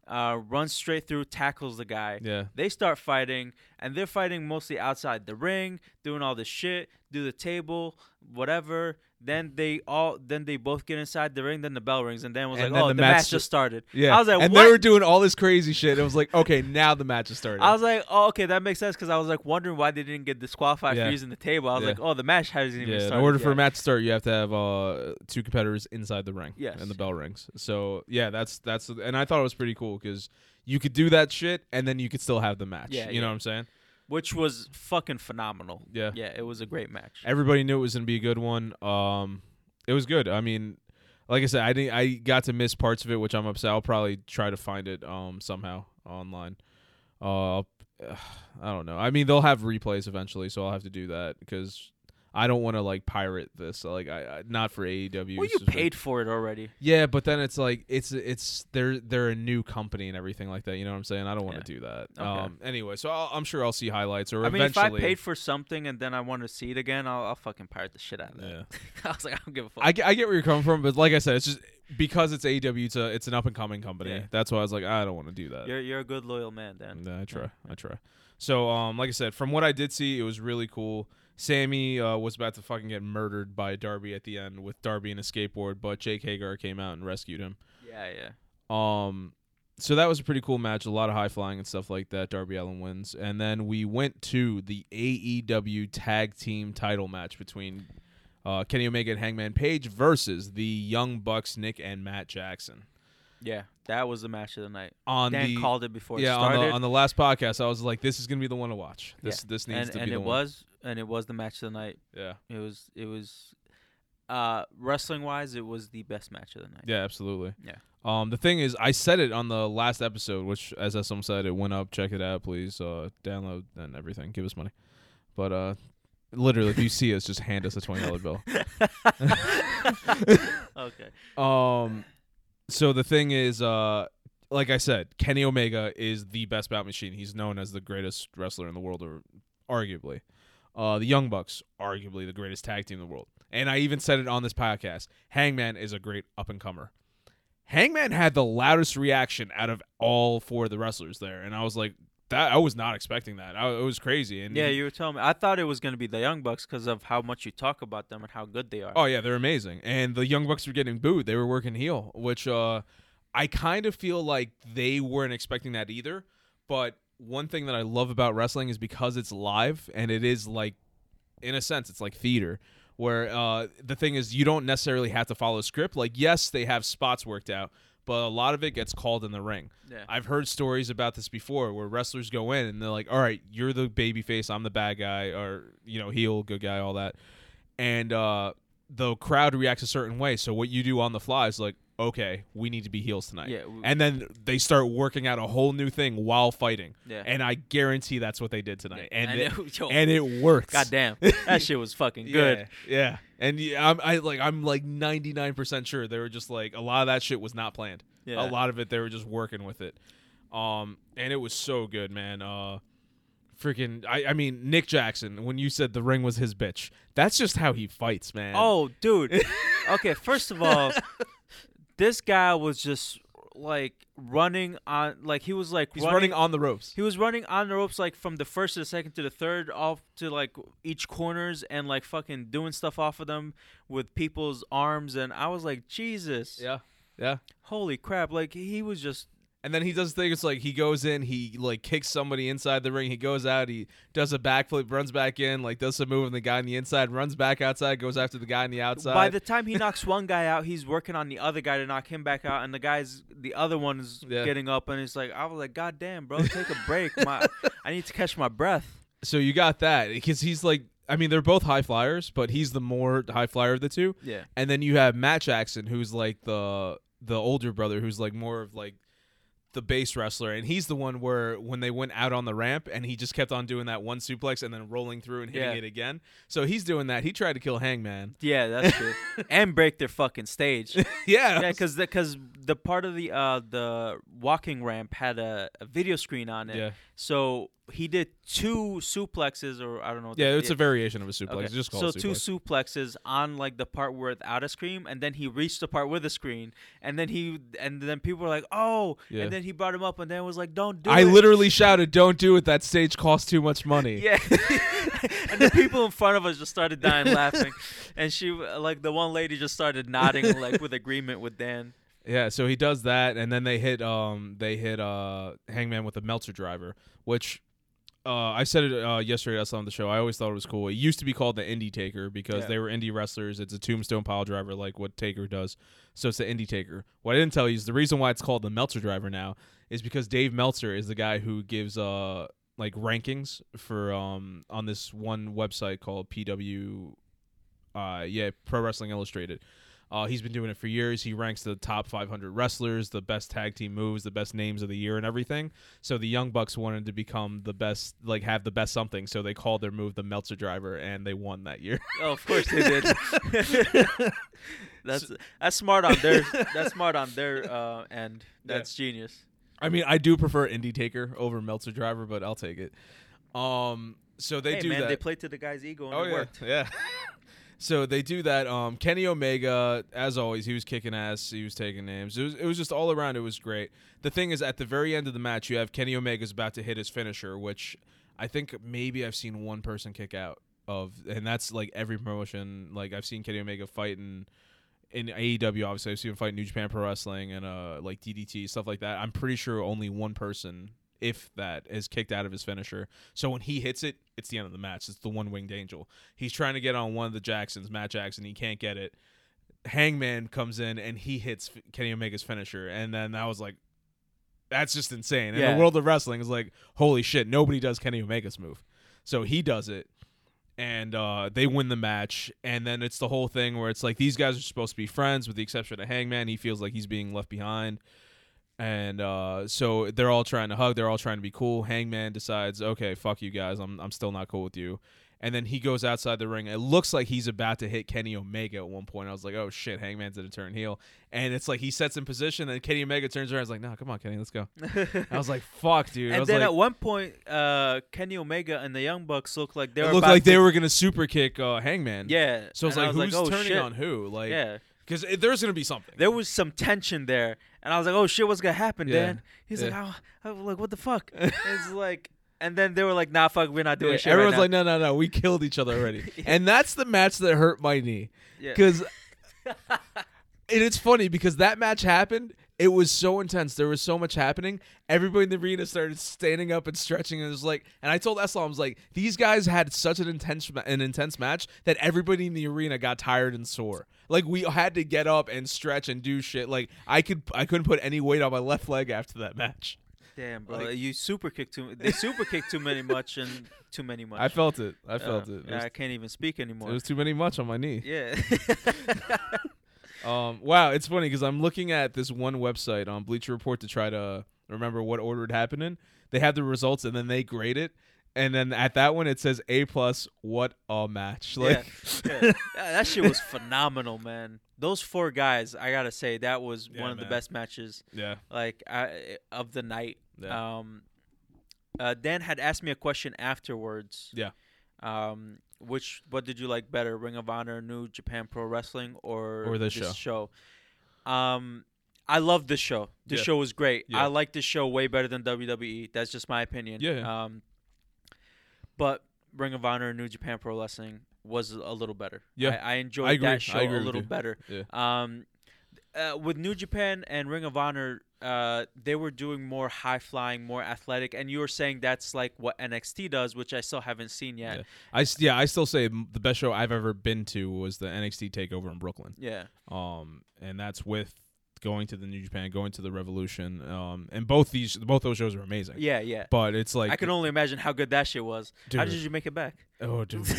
uh, runs straight through, tackles the guy. Yeah. They start fighting, and they're fighting mostly outside the ring, doing all this shit, do the table, whatever. Then they all, then they both get inside the ring. Then the bell rings, and then it was And like, then oh, the the, match match just started. Yeah. I was like, and what? they were doing all this crazy shit. It was like, okay, now the match is starting. I was like, oh, okay, that makes sense because I was like wondering why they didn't get disqualified Yeah. for using the table. I was Yeah. like, oh, the match hasn't even yeah. In started. order for a yet. match to start, you have to have uh, two competitors inside the ring. Yes. And the bell rings. So yeah, that's that's. And I thought it was pretty cool because you could do that shit, and then you could still have the match. Yeah, You know yeah. what I'm saying? Which was fucking phenomenal. Yeah. yeah, it was a great match. Everybody knew it was gonna be a good one. Um, it was good. I mean, like I said, I didn't. I got to miss parts of it, which I'm upset. I'll probably try to find it um somehow online. Uh, I don't know. I mean, they'll have replays eventually, so I'll have to do that because I don't want to like pirate this. Like, I, I not for AEW. well, you paid for it already. Yeah, but then it's like it's it's they're they're a new company and everything like that. You know what I'm saying? I don't want to Yeah. do that. Okay. Um. Anyway, so I'll, I'm sure I'll see highlights or I mean, if I paid for something and then I want to see it again, I'll, I'll fucking pirate the shit out of it. Yeah. I was like, I don't give a fuck. I, get- I get where you're coming from, but like I said, it's just because it's AEW, it's a, it's an up and coming company. Yeah. That's why I was like, I don't want to do that. you're you're a good loyal man, Dan. Nah, I try, I try. So, um, like I said, from what I did see, it was really cool. Sammy uh, was about to fucking get murdered by Darby at the end with Darby and a skateboard, but Jake Hager came out and rescued him. Yeah, yeah. Um, so that was a pretty cool match. A lot of high flying and stuff like that. Darby Allin wins, and then we went to the AEW Tag Team Title match between uh, Kenny Omega and Hangman Page versus the Young Bucks, Nick and Matt Jackson. Yeah, that was the match of the night. On Dan the called it before yeah it on the on the last podcast, I was like, this is gonna be the one to watch. This Yeah. this needs and to and be it the one. was and it was the match of the night. Yeah, It was it was uh wrestling wise it was the best match of the night. yeah, absolutely. Yeah. Um, the thing is, I said it on the last episode, which, as some said, it went up. Check it out, please. Uh, download and everything. Give us money. But uh, literally, if you see us, just hand us a twenty dollar bill. okay. Um, so the thing is, uh, like I said, Kenny Omega is the best bout machine. He's known as the greatest wrestler in the world, or arguably. Uh, the Young Bucks, arguably the greatest tag team in the world. And I even said it on this podcast. Hangman is a great up and comer. Hangman had the loudest reaction out of all four of the wrestlers there, and I was like, that I was not expecting that. I, it was crazy. And Yeah, you were telling me. I thought it was going to be the Young Bucks because of how much you talk about them and how good they are. Oh yeah, they're amazing. And the Young Bucks were getting booed. They were working heel, which uh I kind of feel like they weren't expecting that either. But one thing that I love about wrestling is because it's live and it is like in a sense it's like theater where uh the thing is you don't necessarily have to follow a script. Like yes, they have spots worked out, but a lot of it gets called in the ring. Yeah. I've heard stories about this before where wrestlers go in and they're like, "All right, you're the baby face, I'm the bad guy, or you know, heel, good guy, all that." And uh, the crowd reacts a certain way. So what you do on the fly is like, "Okay, we need to be heels tonight." Yeah, w- And then they start working out a whole new thing while fighting. Yeah. And I guarantee that's what they did tonight. And And it, it- yo, and it works. God damn. That shit was fucking good. Yeah, yeah. And yeah, I'm I like I'm like 99% sure they were just like a lot of that shit was not planned. Yeah. A lot of it they were just working with it. Um and it was so good, man. Uh freaking I I mean Nick Jackson when you said the ring was his bitch. That's just how he fights, man. Oh, dude. okay, first of all, this guy was just like running on like he was like he's running, on the ropes. He was running on the ropes like from the first to the second to the third off to like each corners and like fucking doing stuff off of them with people's arms and I was like Jesus. Yeah. Yeah. Holy crap. Like he was just And then he does things like he goes in, he like kicks somebody inside the ring, he goes out, he does a backflip, runs back in, like does some move on the guy on the inside, runs back outside, goes after the guy on the outside. by the time he knocks one guy out, he's working on the other guy to knock him back out and the guy's the other one's Yeah. getting up and it's like I was like god damn, bro, take a break. My I need to catch my breath. so you got that because he's like I mean they're both high flyers, but he's the more high flyer of the two. Yeah. And then you have Matt Jackson, who's like the the older brother, who's like more of like the base wrestler, and he's the one where when they went out on the ramp, and he just kept on doing that one suplex and then rolling through and hitting Yeah. it again. So he's doing that. He tried to kill Hangman. Yeah, that's true. and break their fucking stage. yeah, yeah, because the, cause the part of the uh the walking ramp had a, a video screen on it. yeah, So he did two suplexes, or I don't know. Yeah. the- It's a variation of a suplex. Okay. Just so a two suplexes on like the part without a screen, and then he reached the part with a screen, and then he and then people were like, "Oh!" Yeah. And then he brought him up, and then was like, "Don't do I it." I literally shouted, "Don't do it! That stage costs too much money." Yeah, and the people in front of us just started dying laughing, and she like the one lady just started nodding like with agreement with Dan. Yeah, so he does that, and then they hit um they hit uh Hangman with a Meltzer driver, which uh I said it uh, yesterday I saw on the show. I always thought it was cool. It used to be called the Indie Taker because Yeah. they were indie wrestlers. It's a tombstone pile driver like what Taker does. So it's the Indie Taker. What I didn't tell you is the reason why it's called the Meltzer driver now is because Dave Meltzer is the guy who gives uh like rankings for um on this one website called PW uh yeah, Pro Wrestling Illustrated. Uh, he's been doing it for years. He ranks the top 500 wrestlers, the best tag team moves, the best names of the year, and everything. So the Young Bucks wanted to become the best, like have the best something. So they called their move the Meltzer Driver, and they won that year. Oh, of course they did. that's that's smart on their that's smart on their uh, end. Yeah. That's genius. I mean, I do prefer Indie Taker over Meltzer Driver, but I'll take it. Um, so they hey do man, that. they played to the guy's ego and oh it yeah, worked. yeah. So they do that. Um, Kenny Omega, as always, he was kicking ass. He was taking names. It was it was just all around. It was great. The thing is, at the very end of the match, you have Kenny Omega's about to hit his finisher, which I think maybe I've seen one person kick out of, and that's like every promotion. Like I've seen Kenny Omega fight in AEW. Obviously, I've seen him fight New Japan Pro Wrestling and uh like DDT stuff like that. I'm pretty sure only one person, if that, is kicked out of his finisher. So when he hits it, it's the end of the match. It's the one winged angel. He's trying to get on one of the Jacksons, Matt Jackson. He can't get it. Hangman comes in and he hits Kenny Omega's finisher, and then that was like, that's just insane. In Yeah. the world of wrestling, is like, holy shit, nobody does Kenny Omega's move. So he does it, and uh, they win the match. And then it's the whole thing where it's like these guys are supposed to be friends, with the exception of Hangman. He feels like he's being left behind. And uh, so they're all trying to hug. They're all trying to be cool. Hangman decides, okay, fuck you guys. I'm I'm still not cool with you. And then he goes outside the ring. It looks like he's about to hit Kenny Omega at one point. I was like, oh shit, Hangman's gonna turn heel. And it's like he sets in position, and Kenny Omega turns around. I was like, no, come on, Kenny, let's go. I was like, fuck, dude. I and was then like, at one point, uh, Kenny Omega and the Young Bucks looked like they were looked like to- they were gonna super kick uh, Hangman. Yeah. So it's and I like, was who's oh, turning shit. on who? Like, yeah. Because there's gonna be something. There was some tension there, and I was like, "Oh shit, what's gonna happen, Yeah. Dan?" He's Yeah. like, "Oh, I was like, what the fuck?" it's like, and then they were like, "Nah, fuck, we're not doing Yeah, shit." everyone's right like, no, no, no, we killed each other already, and that's the match that hurt my knee. Yeah. Because, and it's funny because that match happened. It was so intense. There was so much happening. Everybody in the arena started standing up and stretching, and it was like, and I told Eslam, I was like, these guys had such an intense, an intense match that everybody in the arena got tired and sore. Like we had to get up and stretch and do shit. Like I could, I couldn't put any weight on my left leg after that match. "Damn, bro, like- you super kicked too. They super kicked too many much and too many much." I felt it. I Uh, felt it. It was, I can't even speak anymore. it was too many much on my knee. yeah. Um, wow, it's funny because I'm looking at this one website on Bleacher Report to try to remember what order it happened in. They have the results and then they grade it, and then at that one it says A plus. What a match! Like, yeah. Yeah, that shit was phenomenal, man. Those four guys, I gotta say, that was Yeah, one of the best matches yeah, like I, of the night. Um, uh, Dan had asked me a question afterwards. Yeah. Um, which what did you like better, Ring of Honor, New Japan Pro Wrestling, or Or this show? Um, I love this show. This Yeah. show was great. Yeah. I like this show way better than WWE. That's just my opinion. Yeah. Um, but Ring of Honor, New Japan Pro Wrestling was a little better. Yeah. I, I enjoyed I that show a little better. yeah, Um, uh, with New Japan and Ring of Honor, uh, they were doing more high flying, more athletic, and you were saying that's like what NXT does, which I still haven't seen yet. Yeah. I yeah, I still say the best show I've ever been to was the NXT Takeover in Brooklyn. Yeah, Um, and that's with going to the New Japan, going to the Revolution. Um, and both these, both those shows are amazing. yeah, yeah. But it's like, I can only imagine how good that shit was. How did you make it back? oh, dude.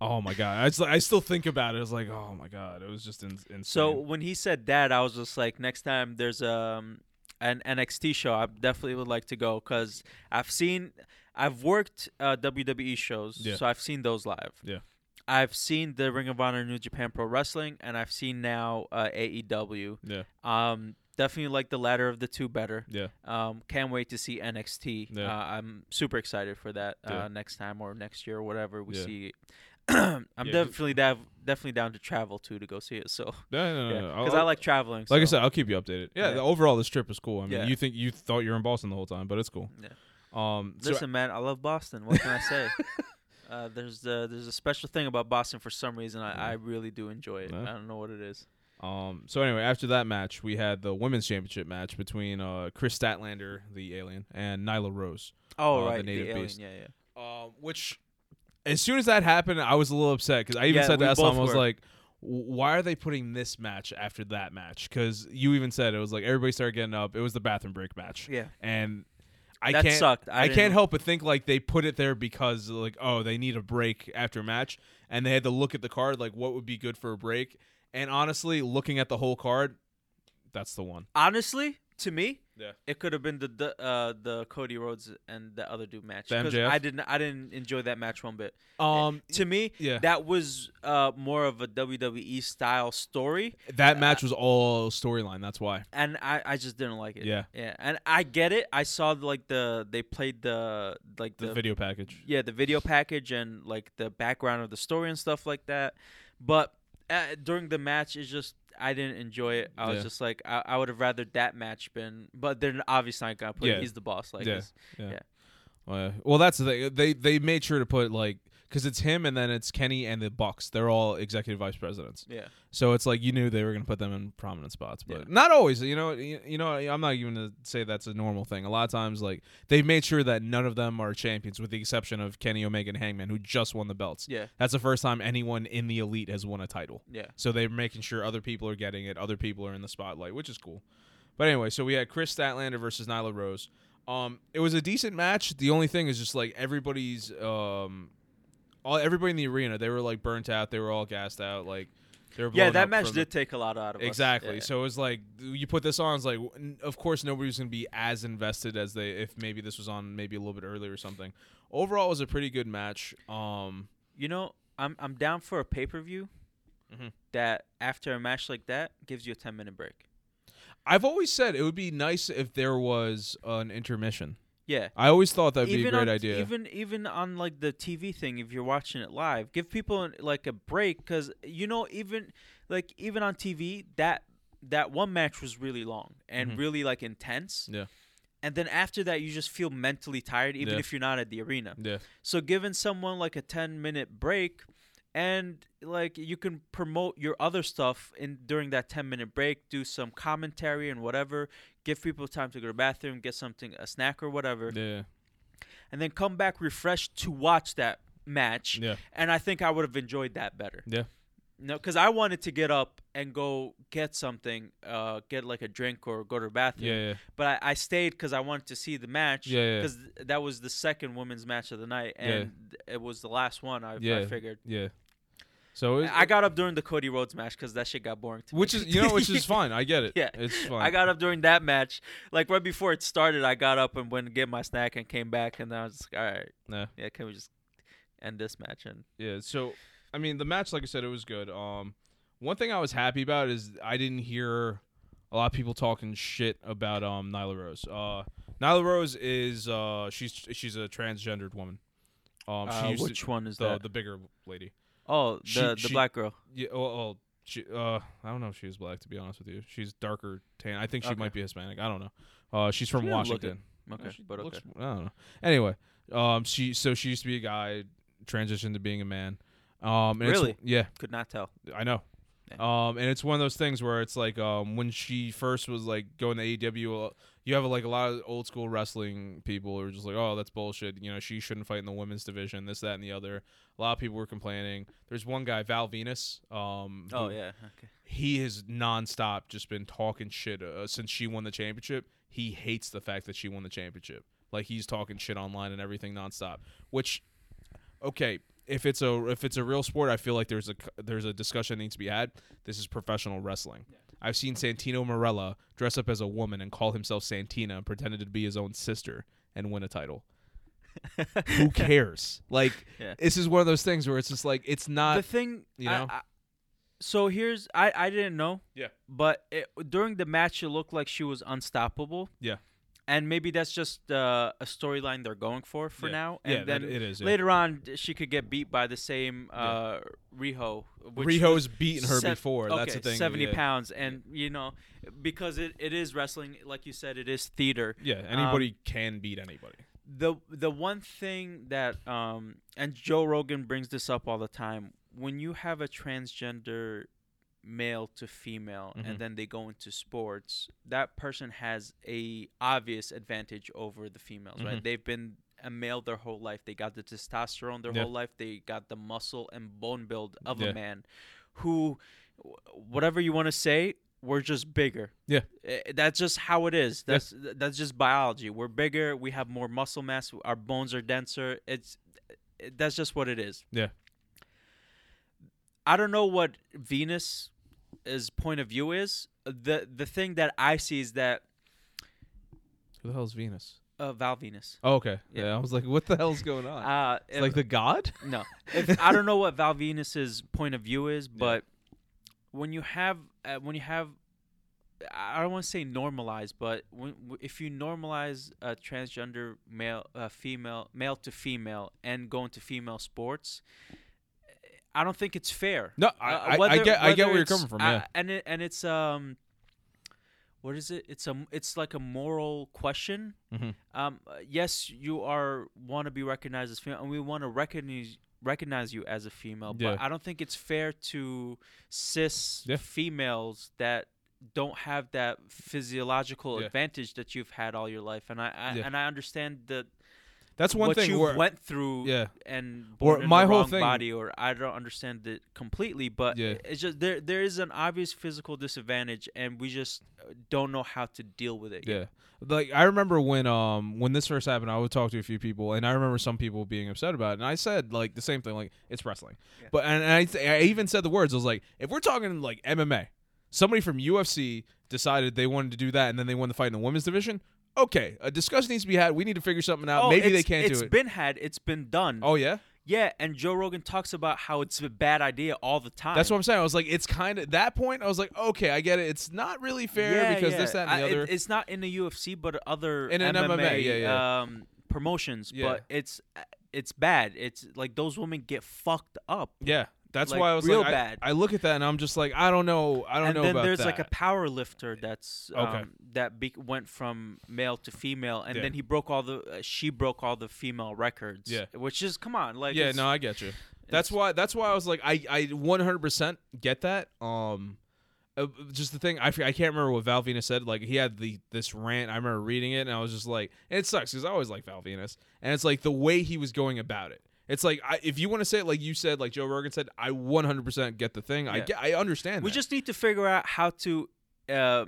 Oh my god! I, just, I still think about it. It's like, oh my god, it was just in, insane. So when he said that, I was just like, next time there's um an NXT show, I definitely would like to go because I've seen, I've worked uh, WWE shows, Yeah. so I've seen those live. Yeah. I've seen the Ring of Honor, New Japan Pro Wrestling, and I've seen now uh, AEW. yeah, Um, definitely like the latter of the two better. yeah, Um, can't wait to see NXT. Yeah. Uh, I'm super excited for that uh, Yeah. next time or next year or whatever we Yeah. see. I'm Yeah, definitely dav- definitely down to travel too to go see it. So no, no, no, no. because I'll- I like traveling. like I said, I'll keep you updated. Yeah, Yeah. The, overall, this trip is cool. I mean, Yeah. you think you thought you were in Boston the whole time, but it's cool. Yeah. Um, so- Listen, man, I love Boston. What can I say? Uh, there's uh, there's a special thing about Boston for some reason. I, I really do enjoy it. Yeah. I don't know what it is. Um, so anyway, after that match, we had the women's championship match between uh, Kris Statlander, the alien, and Nyla Rose. Oh Uh, the right, the, native alien. beast. Yeah, yeah. Um, which, as soon as that happened, I was a little upset because I even Yeah, said to Aslam, I was like, "Why are they putting this match after that match?" Because you even said it was like everybody started getting up. It was the bathroom break match, Yeah, and I that can't. sucked. I, I, can't help but think like they put it there because like oh they need a break after a match and they had to look at the card like what would be good for a break and honestly looking at the whole card that's the one Honestly, to me, Yeah. it could have been the the, uh, the Cody Rhodes and the other dude match. The 'Cause MJF? I didn't I didn't enjoy that match one bit. um To me, yeah that was uh, more of a WWE style story, that match was all storyline that's why and I, I just didn't like it. Yeah. yeah, and I get it. I saw like the they played the like the, the, video package yeah the video package and like the background of the story and stuff like that, but uh, during the match, it's just I didn't enjoy it. I was Yeah. just like I, I would have rather that match been, but they're obviously not gonna put Yeah. he's the boss like Yeah. yeah. yeah. Uh, well, that's the thing. They they made sure to put like because it's him and then it's Kenny and the Bucks. They're all executive vice presidents. Yeah. So it's like you knew they were going to put them in prominent spots, but Yeah. not always. You know, you, you know, I'm not even to say that's a normal thing. A lot of times, like they've made sure that none of them are champions, with the exception of Kenny Omega and Hangman, who just won the belts. Yeah. That's the first time anyone in the elite has won a title. Yeah. So they're making sure other people are getting it, other people are in the spotlight, which is cool. But anyway, so we had Kris Statlander versus Nyla Rose. Um, it was a decent match. The only thing is just like everybody's um, all everybody in the arena, they were like burnt out. They were all gassed out. Like they were Yeah, that match from the- did take a lot out of us. Exactly. Yeah. So it was like you put this on. It's like, of course, nobody's gonna be as invested as they if maybe this was on maybe a little bit earlier or something. Overall, it was a pretty good match. Um, You know, I'm I'm down for a pay per view Mhm. that after a match like that gives you a ten minute break. I've always said it would be nice if there was an intermission. Yeah. I always thought that'd be a great on, idea. Even even on like the TV thing, if you're watching it live, give people like a break because you know even like even on TV that that one match was really long and Mhm. really like intense. Yeah. And then after that, you just feel mentally tired, even Yeah. if you're not at the arena. yeah. So giving someone like a 10 minute break and like you can promote your other stuff in during that 10 minute break, do some commentary and whatever, give people time to go to the bathroom, get something a snack or whatever, Yeah. and then come back refreshed to watch that match. Yeah. And I think I would have enjoyed that better. Yeah. No, because I wanted to get up and go get something, uh, get like a drink or go to the bathroom. Yeah. Yeah. But I, I stayed because I wanted to see the match. Yeah, yeah. Because that was the second women's match of the night, and it was the last one. I, Yeah. I figured. Yeah. So it, I got up during the Cody Rhodes match because that shit got boring to me. which is you know which is fine. I get it. Yeah. It's fine. I got up during that match, like right before it started. I got up and went to get my snack and came back, and then I was just, like, all right, Nah. yeah, can we just end this match? And Yeah, so I mean the match, like I said, it was good. Um, one thing I was happy about is I didn't hear a lot of people talking shit about um Nyla Rose. Uh, Nyla Rose is uh she's she's a transgendered woman. Um, she uh, used which to, one is the that? the bigger lady. Oh, the she- the she- black girl. Yeah, well, well she uh I don't know if she was black to be honest with you. She's darker tan. I think she Okay. might be Hispanic. I don't know. Uh, she's from She Washington. Okay, she but looks- okay. I don't know. Anyway, um, she so she used to be a guy, transitioned to being a man. Um, and it's- Really? yeah, Could not tell. I know. Yeah. Um, and it's one of those things where it's like um when she first was like going to AEW, uh, you have like a lot of old school wrestling people who are just like, oh, that's bullshit. You know, she shouldn't fight in the women's division. This, that, and the other. A lot of people were complaining. There's one guy, Val Venis. Um, Oh yeah. Okay. he has nonstop just been talking shit uh, since she won the championship. He hates the fact that she won the championship. Like he's talking shit online and everything nonstop. Which, okay, if it's a if it's a real sport, I feel like there's a there's a discussion that needs to be had. This is professional wrestling. I've seen Santino Marella dress up as a woman and call himself Santina and pretended to be his own sister and win a title. Who cares? Like Yeah. this is one of those things where it's just like it's not the thing, you I- know? I- so here's I I didn't know. Yeah. But it, during the match, it looked like she was unstoppable. Yeah. And maybe that's just uh, a storyline they're going for for Yeah. now. And yeah, then it is. yeah. later on, she could get beat by the same uh, Riho. Which Riho's beaten her before. That's the thing. Seventy yeah. pounds, and you know, because it, it is wrestling, like you said, it is theater. Yeah, anybody can beat anybody. the the one thing that um and Joe Rogan brings this up all the time when you have a transgender male to female Mhm. and then they go into sports that person has a obvious advantage over the females Mhm. right they've been a male their whole life they got the testosterone their Yeah. whole life they got the muscle and bone build of Yeah. a man who whatever you want to say we're just bigger Yeah. Eh, that's just how it is that's that's just biology we're bigger we have more muscle mass our bones are denser it's eh, that's just what it is Yeah. i don't know what venus' point of view is the the thing that i see is that Who the hell is Venus? uh, val venis Oh, okay. Yeah. Yeah. I was like, what the hell's going on? uh it's if- like the god? no if, i don't know what val venis's point of view is but when you have uh, when you have I don't want to say normalize, but when, w- if you normalize a transgender male, uh, female, male to female, and go into female sports, I don't think it's fair. No, I, Uh, I, I get I get where you're coming from. I- Yeah. and it, and it's um, what is it? It's a it's like a moral question. Mhm. Um, uh, yes, you are want to be recognized as female, and we want to recognize recognize you as a female. Yeah. But I don't think it's fair to cis Yeah. females that don't have that physiological Yeah. advantage that you've had all your life. And I, I Yeah. and I understand that That's one what thing. you where, went through yeah, and Or my whole thing- body or I don't understand it completely but Yeah. it's just there there is an obvious physical disadvantage and we just uh, don't know how to deal with it yet. Yeah. Like I remember when um when this first happened, I would talk to a few people, and I remember some people being upset about it, and I said like the same thing, like it's wrestling. Yeah. But and, I I even said the words. I was like, if we're talking like MMA, somebody from UFC decided they wanted to do that, and then they won the fight in the women's division. Okay, a discussion needs to be had. We need to figure something out. Oh, Maybe they can't do it. It's been had. It's been done. oh yeah, Yeah, and Joe Rogan talks about how it's a bad idea all the time. that's what I'm saying. I was like, it's kind of that point. I was like, okay, I get it. It's not really fair yeah, because yeah. this, that, and I- the it- other. it's not in the UFC, but other In an MMA, MMA, yeah, yeah. Um, promotions. Yeah. But it's it's bad. It's like those women get fucked up. yeah, that's like, why I was real like, I- bad. I, look at that and I'm just like, I don't know. I don't and know And then there's that. like a power lifter that's um, Okay. that be- went from male to female, and Yeah. then he broke all the uh, she broke all the female records. Yeah. which is come on, like yeah, no, I get you. That's why. That's why I was like, I, I 100% get that. Um, uh, just the thing, I, I can't remember what Val Venis said. Like he had the this rant. I remember reading it, and I was just like, and it sucks because I always like Val Venis, and it's like the way he was going about it. It's like I, if you want to say it like you said, like Joe Rogan said, I 100% get the thing. I Yeah. get, I understand. we that. just need to figure out how to uh,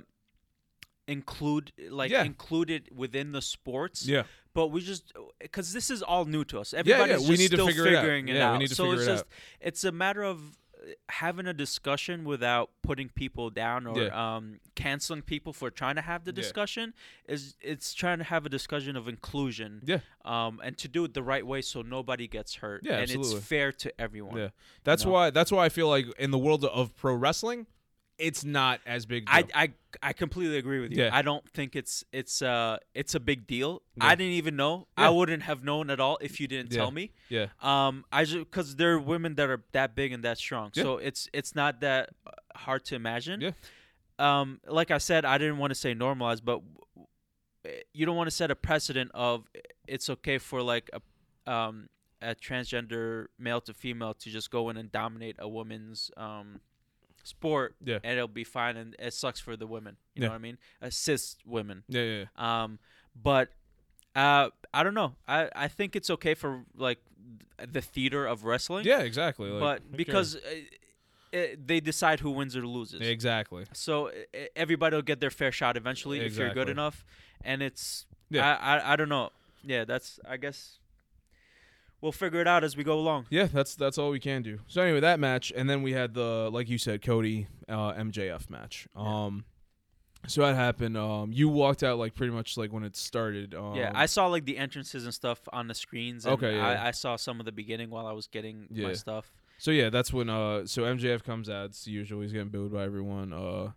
include like Yeah. include it within the sports. yeah, But we just because this is all new to us. yeah, Everybody's we just need to still figure it out. figuring it, Yeah, we out. need to so figure it's it just out. it's a matter of having a discussion without putting people down or Yeah. um, canceling people for trying to have the Yeah. discussion. Is it's trying to have a discussion of inclusion. Yeah. Um, and to do it the right way so nobody gets hurt. Yeah, and absolutely. it's fair to everyone. yeah. That's know? why. That's why I feel like in the world of pro wrestling, it's not as big. I, deal. I I completely agree with you. Yeah. I don't think it's it's uh it's a big deal. Yeah. I didn't even know. Yeah. I wouldn't have known at all if you didn't tell me. yeah, Um, I just because there are women that are that big and that strong, so it's it's not that hard to imagine. Yeah. Um, like I said, I didn't want to say normalize, but w- you don't want to set a precedent of it's okay for like a um a transgender male to female to just go in and dominate a woman's um sport Yeah. and it'll be fine and it sucks for the women you Yeah. know what i mean assist women yeah, yeah. yeah. um, but uh, I don't know. I, I think it's okay for like th- the theater of wrestling. Yeah, exactly. Like, but because uh, it, they decide who wins or loses. exactly. So uh, everybody will get their fair shot eventually if you're good enough. And it's Yeah. I, I I don't know. Yeah, that's I guess we'll figure it out as we go along. Yeah, that's that's all we can do. So anyway, that match, and then we had the like you said, Cody uh, MJF match. Yeah. Um, so that happened. Um, you walked out like pretty much like when it started. Um, yeah, I saw like the entrances and stuff on the screens. And Okay, yeah. I, I saw some of the beginning while I was getting Yeah. my stuff. So yeah, that's when uh, so MJF comes out. It's usual. He's getting booed by everyone. Uh,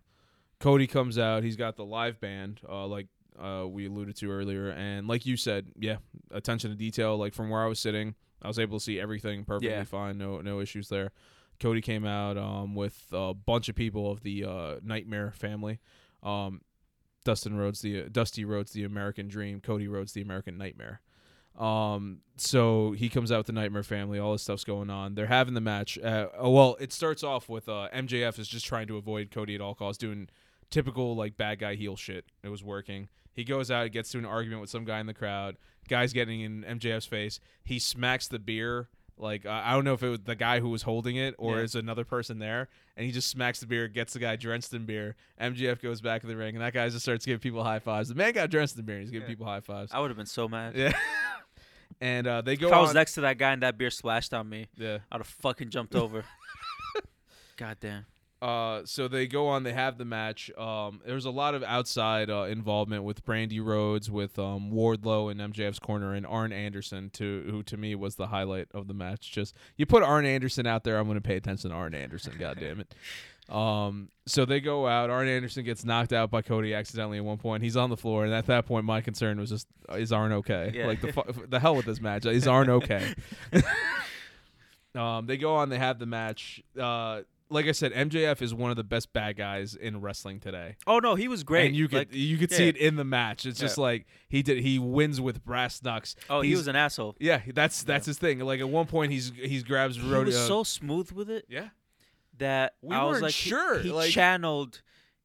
Cody comes out. He's got the live band. Uh, like uh, we alluded to earlier, and like you said, yeah, attention to detail. Like from where I was sitting, I was able to see everything perfectly Yeah. fine. No no issues there. Cody came out um, with a bunch of people of the uh, Nightmare family. Um, Dustin Rhodes, the Dusty Rhodes, the American Dream. Cody Rhodes, the American Nightmare. Um, so he comes out with the Nightmare family. All this stuff's going on. They're having the match. Uh, oh, well, it starts off with uh, MJF is just trying to avoid Cody at all costs, doing typical like bad guy heel shit. It was working. He goes out, and gets to an argument with some guy in the crowd. Guy's getting in MJF's face. He smacks the beer. Like uh, I don't know if it was the guy who was holding it or Yeah. is another person there, and he just smacks the beer, gets the guy drenched in beer. MJF goes back in the ring, and that guy just starts giving people high fives. The man got drenched in beer. He's giving Yeah. people high fives. I would have been so mad. Yeah. and uh, they go If I was on. next to that guy and that beer splashed on me, yeah. I'd have fucking jumped over. God damn. Uh, so they go on. They have the match. Um, there's a lot of outside uh, involvement with Brandi Rhodes, with um, Wardlow in MJF's corner, and Arn Anderson, to who to me was the highlight of the match. Just you put Arn Anderson out there, I'm going to pay attention to Arn Anderson. God damn it. Um, so they go out. Arn Anderson gets knocked out by Cody accidentally at one point. He's on the floor, and at that point, my concern was just, uh, is Arn okay? Yeah. Like the fu- the hell with this match. Is Arn okay? um, they go on. They have the match. Uh, like I said, MJF is one of the best bad guys in wrestling today. Oh no, he was great. And you could Like, you could yeah, see it in the match. It's just like he did. He wins with brass knucks. oh, he was an asshole. Yeah, that's that's his thing. Like at one point, he's he's grabs He Rodeo. was so smooth with it yeah, that We I was like, he- sure, He, like- channeled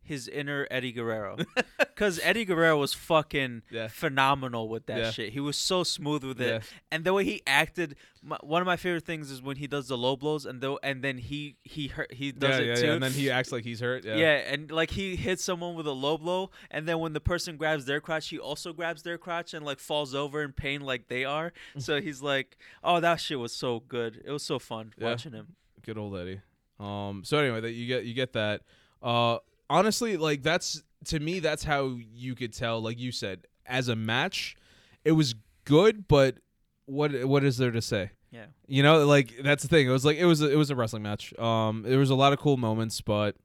his inner Eddie Guerrero, because Eddie Guerrero was fucking Yeah. phenomenal with that Yeah. shit. He was so smooth with it, Yeah. and the way he acted. My, one of my favorite things is when he does the low blows, and though, and then he he hurt, he does it too. yeah. And then he acts like he's hurt. Yeah, Yeah. and like he hits someone with a low blow, and then when the person grabs their crotch, he also grabs their crotch and like falls over in pain like they are. so he's like, "Oh, that shit was so good. It was so fun watching him." good old Eddie. Um. So anyway, that you get you get that. Uh. Honestly, like that's to me, that's how you could tell. Like you said, as a match, it was good, but what what is there to say? Yeah. You know, like that's the thing. It was like it was a, it was a wrestling match. Um, there was a lot of cool moments, but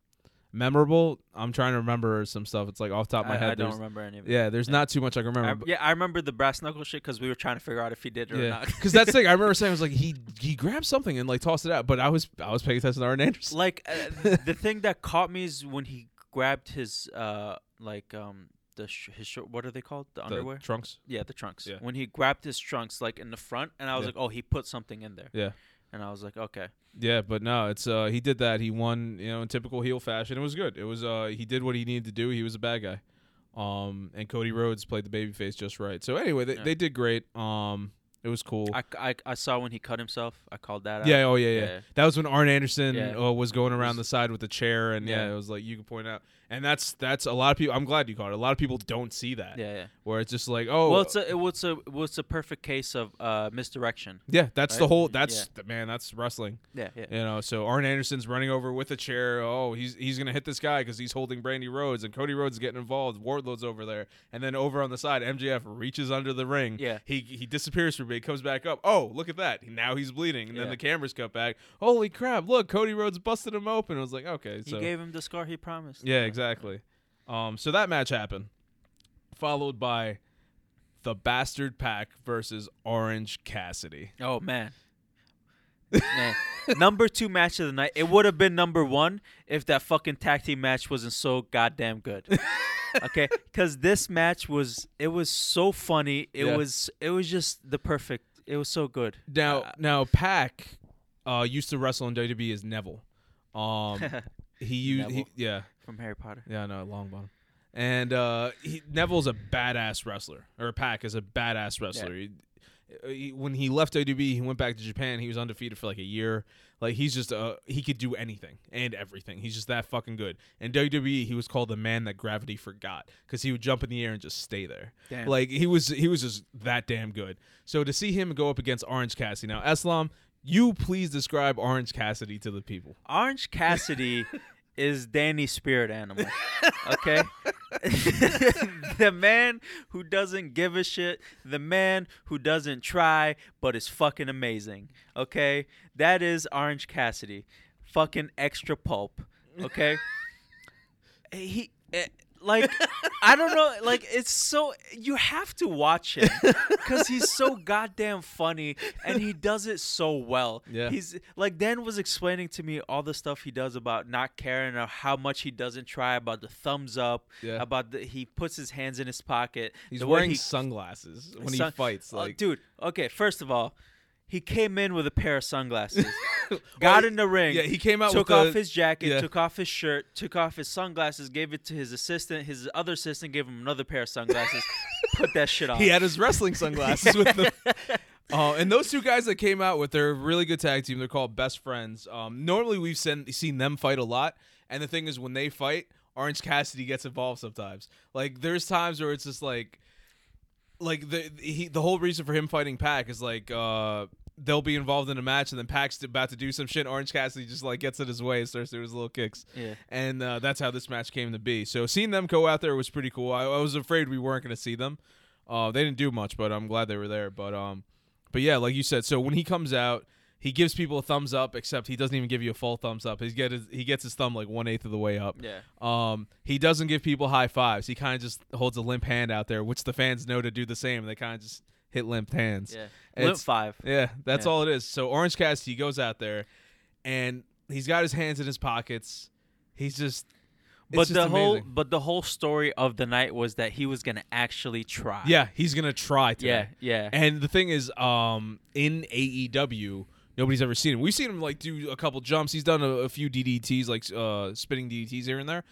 memorable. I'm trying to remember some stuff. It's like off the top of my I, head. I don't remember any of it. Yeah, there's Yeah. not too much I can I, remember. yeah, I remember the brass knuckle shit because we were trying to figure out if he did it or yeah, not. because that's the thing. I remember saying I was like he he grabbed something and like tossed it out, but I was I was paying attention to Arn Anderson. like uh, the thing that caught me is when he grabbed his uh like um the sh- his short what are they called the, The underwear trunks. yeah the trunks Yeah. when he grabbed his trunks like in the front and I was Yeah. like oh he put something in there Yeah. and I was like okay Yeah, but no, it's uh he did that. He won, you know, in typical heel fashion. It was good. It was uh he did what he needed to do. He was a bad guy. Um and Cody Rhodes played the babyface just right. So anyway, they, Yeah. they did great. Um it was cool. I, I, I saw when he cut himself I called that out yeah, oh yeah, yeah, Yeah. That was when Arn Anderson Yeah. uh, was going around was- the side with the chair, and yeah. Yeah. it was like you can point out, and that's that's a lot of people. I'm glad you caught it. A lot of people don't see that, yeah yeah where it's just like, oh, well it's a it was a it was a perfect case of uh misdirection yeah, that's the whole. That's man, that's wrestling. yeah yeah You know, so Arn Anderson's running over with a chair. Oh, he's he's gonna hit this guy because he's holding Brandi Rhodes, and Cody Rhodes is getting involved. Wardlow's over there, and then over on the side, MJF reaches under the ring. Yeah. he he disappears for a bit, comes back up. Oh, look at that! Now he's bleeding, and then the cameras cut back. Holy crap! Look, Cody Rhodes busted him open. I was like, okay, he so gave him the scar he promised yeah, exactly. Um, so that match happened, followed by the Bastard PAC versus Orange Cassidy. Oh man. Man. number two match of the night. It would have been number one if that fucking tag team match wasn't so goddamn good. okay, because this match was it was so funny. It Yeah. was it was just the perfect. It was so good. Now, Uh, now Pac uh, used to wrestle in WWE as Neville. Um, he used, he, yeah, From Harry Potter. yeah, no, Longbottom. And uh, he, Neville's a badass wrestler, or Pack is a badass wrestler. He- he- when he left WWE, he went back to Japan. He was undefeated for like a year. Like he's just uh, he could do anything and everything. He's just that fucking good. And WWE, he was called the man that gravity forgot because he would jump in the air and just stay there. Damn. Like he was he was just that damn good. So to see him go up against Orange Cassidy now, Islam, you please describe Orange Cassidy to the people. Orange Cassidy is Danny's spirit animal. Okay? the man who doesn't give a shit, the man who doesn't try but is fucking amazing. Okay? That is Orange Cassidy. Fucking extra pulp. Okay? he eh, like I don't know, like it's so you have to watch him cuz he's so goddamn funny and he does it so well. Yeah. He's like Dan was explaining to me all the stuff he does about not caring or how much he doesn't try about the thumbs up, Yeah. about the he puts his hands in his pocket. He's wearing he, sunglasses when sun- he fights. Oh, Like, dude, okay, first of all, he came in with a pair of sunglasses. got Well, in the ring. yeah, he came out took off the- his jacket, yeah. took off his shirt, took off his sunglasses, gave it to his assistant. His other assistant gave him another pair of sunglasses. put that shit on. he had his wrestling sunglasses with him. Uh, and those two guys that came out with their really good tag team, they're called Best Friends. Um, normally we've seen, seen them fight a lot, and the thing is, when they fight, Orange Cassidy gets involved sometimes. Like there's times where it's just like, like the he, the whole reason for him fighting Pac is like uh, they'll be involved in a match, and then Pac's about to do some shit. Orange Cassidy just like gets in his way and starts doing his little kicks. Yeah. And uh, that's how this match came to be. So seeing them go out there was pretty cool. I, I was afraid we weren't going to see them. Uh, they didn't do much, but I'm glad they were there. But um, but yeah, like you said, so when he comes out, he gives people a thumbs up, except he doesn't even give you a full thumbs up. He get his, he gets his thumb like one eighth of the way up. Yeah. Um, he doesn't give people high fives. He kind of just holds a limp hand out there, which the fans know to do the same. They kind of just hit limp hands. Yeah. It's- Limp five. Yeah, that's Yeah. all it is. So Orange Cassidy goes out there, and He's got his hands in his pockets. He's just. But just the whole but the whole story of the night was that he was gonna actually try. Yeah, he's gonna try to. Yeah, yeah. And the thing is, um, in AEW, nobody's ever seen him. We've seen him like do a couple jumps. He's done a, a few DDTs, like uh, spinning DDTs here and there.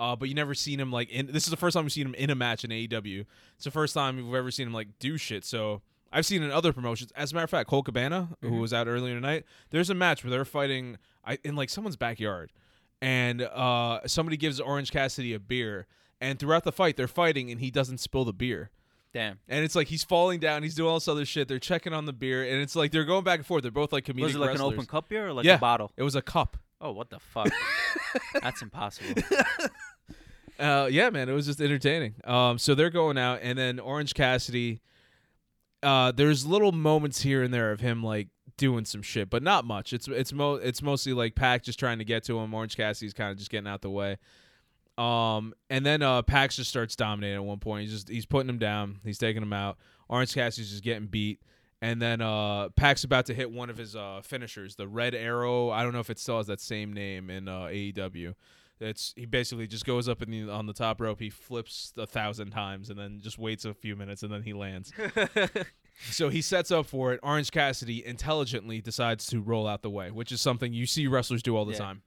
Uh, but you never seen him like in. This is the first time we've seen him in a match in AEW. It's the first time we've ever seen him like do shit. So I've seen in other promotions. As a matter of fact, Colt Cabana, who was out earlier tonight, there's a match where they're fighting I, in like someone's backyard, and uh, somebody gives Orange Cassidy a beer, and throughout the fight they're fighting, and he doesn't spill the beer. Damn. And it's like he's falling down, he's doing all this other shit. They're checking on the beer, and it's like they're going back and forth. They're both like comedic Was it like wrestlers. an open cup beer or like Yeah. a bottle? It was a cup. Oh, what the fuck? That's impossible. Uh, yeah, man, it was just entertaining. Um, so they're going out, and then Orange Cassidy. Uh, there's little moments here and there of him like doing some shit, but not much. It's it's mo it's mostly like Pac just trying to get to him. Orange Cassidy's kind of just getting out the way. Um, and then uh, Pac's just starts dominating at one point. He's just he's putting him down. He's taking him out. Orange Cassidy's just getting beat. And then uh, Pac's about to hit one of his uh, finishers, the Red Arrow. I don't know if it still has that same name in uh, AEW. It's he basically just goes up in the on the top rope. He flips a thousand times and then just waits a few minutes and then he lands. so he sets up for it. Orange Cassidy intelligently decides to roll out the way, which is something you see wrestlers do all the Yeah. time.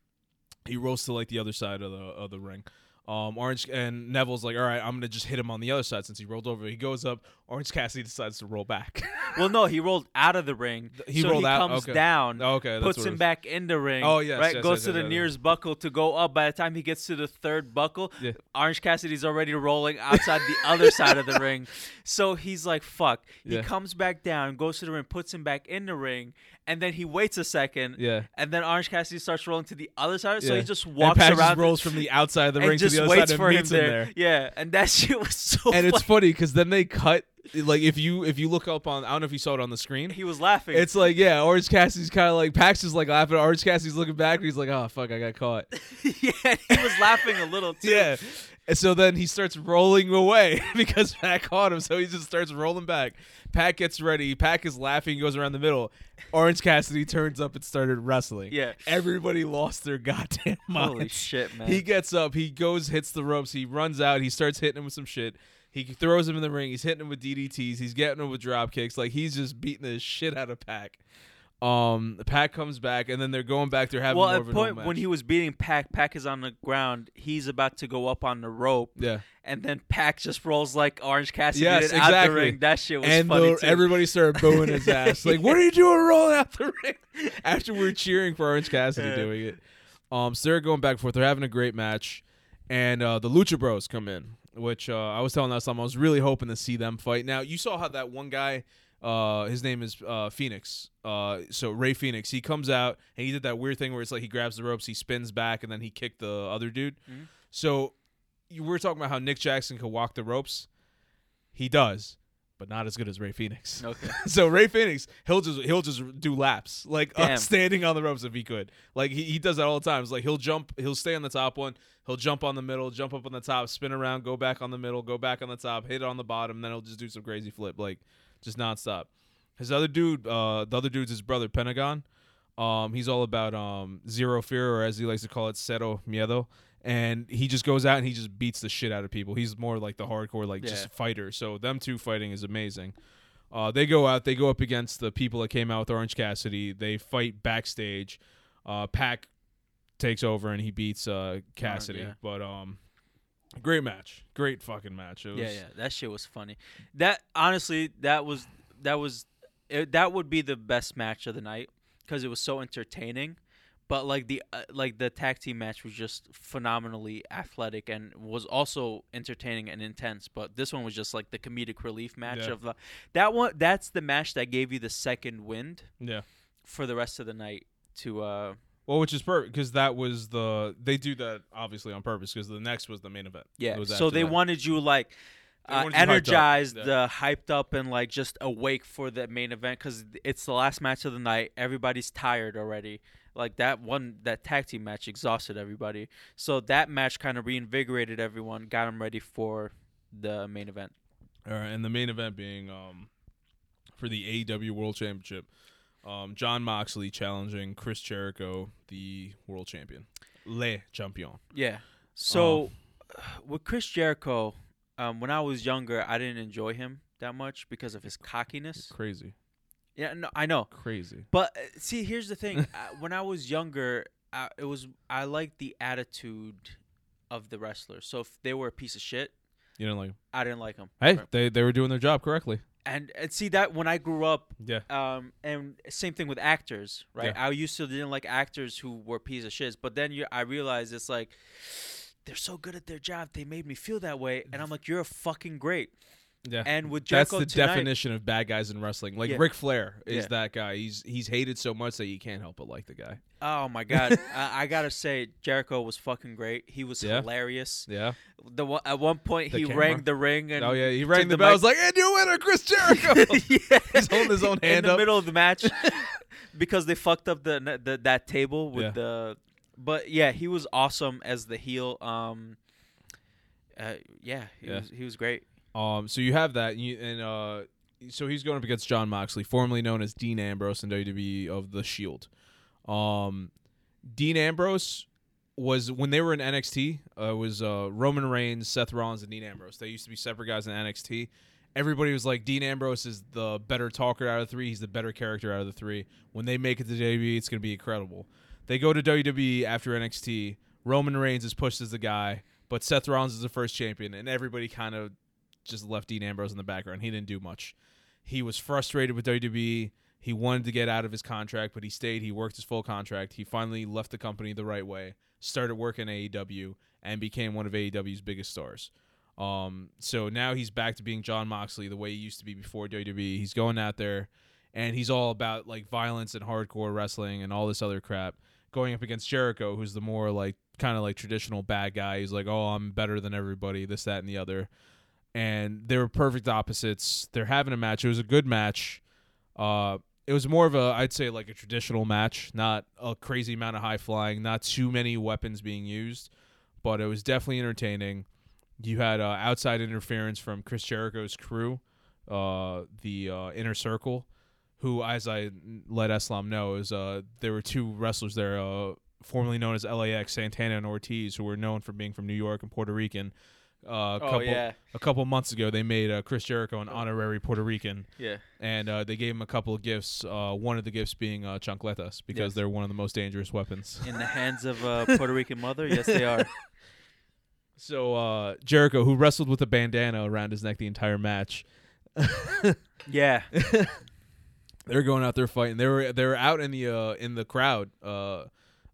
He rolls to like the other side of the of the ring. Um, Orange and Neville's like, all right, I'm gonna just hit him on the other side since he rolled over. He goes up. Orange Cassidy decides to roll back. well, no, he rolled out of the ring. He so rolled he out? comes Okay. down, okay, that's puts him back in the ring. Oh, yes, right. yes, goes yes, to yes, the nearest buckle to go up. By the time he gets to the third buckle, Yeah. Orange Cassidy's already rolling outside the other side of the ring. So he's like, "Fuck." He Yeah. comes back down, goes to the ring, puts him back in the ring, and then he waits a second. Yeah. And then Orange Cassidy starts rolling to the other side, so Yeah. he just And walks Pac around rolls from the outside of the ring to the other waits side for and him meets there. him there. Yeah, and that shit was so. And it's funny. funny because then they cut like if you if you look up on I don't know if you saw it on the screen. he was laughing. It's like yeah, Orange Cassidy's kind of like Pac's is like laughing. Orange Cassidy's looking back and he's like, oh fuck, I got caught. yeah, he was laughing a little too. Yeah. And so then he starts rolling away because Pac caught him. So he just starts rolling back. Pac gets ready. Pac is laughing, goes around the middle. Orange Cassidy turns up and started wrestling. Yeah. Everybody lost their goddamn mind. Holy shit, man. He gets up, he goes, hits the ropes, he runs out, he starts hitting him with some shit. He throws him in the ring, he's hitting him with DDTs, he's getting him with drop kicks. Like he's just beating the shit out of Pac. Um, Pac comes back, and then they're going back. They're having well, more at of a point when he was beating Pac, Pac is on the ground. He's about to go up on the rope, yeah, and then Pac just rolls like Orange Cassidy Yes, did out the exactly. ring. That shit was and funny the- too. everybody started booing his ass. Like, what are you doing rolling out the ring? After we're cheering for Orange Cassidy Yeah. doing it. Um, so they're going back and forth. They're having a great match, and uh, the Lucha Bros come in, which uh, I was telling last time I was really hoping to see them fight. Now you saw how that one guy, uh, his name is uh, Fénix. Uh, so Rey Fénix, he comes out and he did that weird thing where it's like he grabs the ropes, he spins back, and then he kicked the other dude. Mhm. So you were talking about how Nick Jackson could walk the ropes. He does, but not as good as Rey Fénix. okay. So Rey Fénix, he'll just he'll just do laps like uh, standing on the ropes if he could. Like he, he does that all the time. It's like he'll jump, he'll stay on the top one, he'll jump on the middle, jump up on the top, spin around, go back on the middle, go back on the top, hit it on the bottom, then he'll just do some crazy flip, like just nonstop. His other dude, uh, the other dude's his brother Pentagon. Um, he's all about um zero fear, or as he likes to call it, cero miedo. And he just goes out and he just beats the shit out of people. He's more like the hardcore, like Yeah. just fighter. So them two fighting is amazing. Uh, they go out. They go up against the people that came out with Orange Cassidy. They fight backstage. Uh, Pac takes over and he beats uh, Cassidy. yeah. But um, great match. Great fucking match. It was, Yeah, yeah, that shit was funny. That honestly, that was that was it, that would be the best match of the night because it was so entertaining. But like the uh, like the tag team match was just phenomenally athletic and was also entertaining and intense. But this one was just like the comedic relief match Yeah. of the that one. That's the match that gave you the second wind Yeah. for the rest of the night. To uh, Well, which is perfect because that was the they do that obviously on purpose because the next was the main event. yeah, so they that. wanted you like uh, wanted you hyped energized, Yeah. the hyped up, and like just awake for the main event because it's the last match of the night. Everybody's tired already. Like that one, that tag team match exhausted everybody. So that match kind of reinvigorated everyone, got them ready for the main event. All right, and the main event being um for the AEW World Championship Um, Jon Moxley challenging Chris Jericho, the world champion, Le Champion. Yeah. So with Chris Jericho, um, when I was younger, I didn't enjoy him that much because of his cockiness. Crazy, Yeah, no, I know. crazy. But uh, see, here's the thing. uh, when I was younger, I, it was I liked the attitude of the wrestlers. So if they were a piece of shit, You don't like? I didn't like them. Hey, they they were doing their job correctly. And and see that when I grew up, Yeah. um, and same thing with actors, right? I used to didn't like actors who were piece of shits, but then you, I realized it's like they're so good at their job, they made me feel that way, and I'm like, you're a fucking great. Yeah. And with That's the tonight, definition of bad guys in wrestling. Like Yeah. Ric Flair is Yeah. that guy. He's he's hated so much that you can't help but like the guy. Oh my god, I, I gotta say, Jericho was fucking great. He was Yeah. hilarious. Yeah. The at one point The he camera. rang the ring and oh yeah, he rang the, the bell. I was like, "And you winner, Chris Jericho." yeah. He's holding his own hand in the up. middle of the match because they fucked up the, the that table with the. But yeah, he was awesome as the heel. Um, uh, yeah, he was he was great. Um, so you have that, and, you, and uh, so he's going up against Jon Moxley, formerly known as Dean Ambrose in WWE of the Shield. Um, Dean Ambrose was when they were in NXT. Uh, it was uh, Roman Reigns, Seth Rollins, and Dean Ambrose. They used to be separate guys in NXT. Everybody was like, Dean Ambrose is the better talker out of three. He's the better character out of the three. When they make it to WWE, it's going to be incredible. They go to WWE after NXT. Roman Reigns is pushed as the guy, but Seth Rollins is the first champion, and everybody kind of just left Dean Ambrose in the background. He didn't do much. He was frustrated with WWE. He wanted to get out of his contract, but he stayed. He worked his full contract. He finally left the company the right way, started working AEW, and became one of AEW's biggest stars. Um, so now he's back to being Jon Moxley the way he used to be before WWE. He's going out there, and he's all about like violence and hardcore wrestling and all this other crap. Going up against Jericho, who's the more like kind of like traditional bad guy. He's like, oh, I'm better than everybody, this, that, and the other and they were perfect opposites. They're having a match. It was a good match. Uh, it was more of a, I'd say, like a traditional match, not a crazy amount of high flying, not too many weapons being used, but it was definitely entertaining. You had uh, outside interference from Chris Jericho's crew, uh, the uh, Inner Circle, who, as I let Eslam know, is uh, there were two wrestlers there, uh, formerly known as LAX, Santana and Ortiz, who were known for being from New York and Puerto Rican. Uh, a Oh couple, yeah, a couple months ago they made uh, Chris Jericho an honorary Puerto Rican, yeah. and uh, they gave him a couple of gifts. Uh, one of the gifts being uh, chancletas because Yes. they're one of the most dangerous weapons. In the hands of a Puerto Rican mother, yes they are. So uh, Jericho, who wrestled with a bandana around his neck the entire match, Yeah, they're going out there fighting. They were they were out in the uh, in the crowd uh,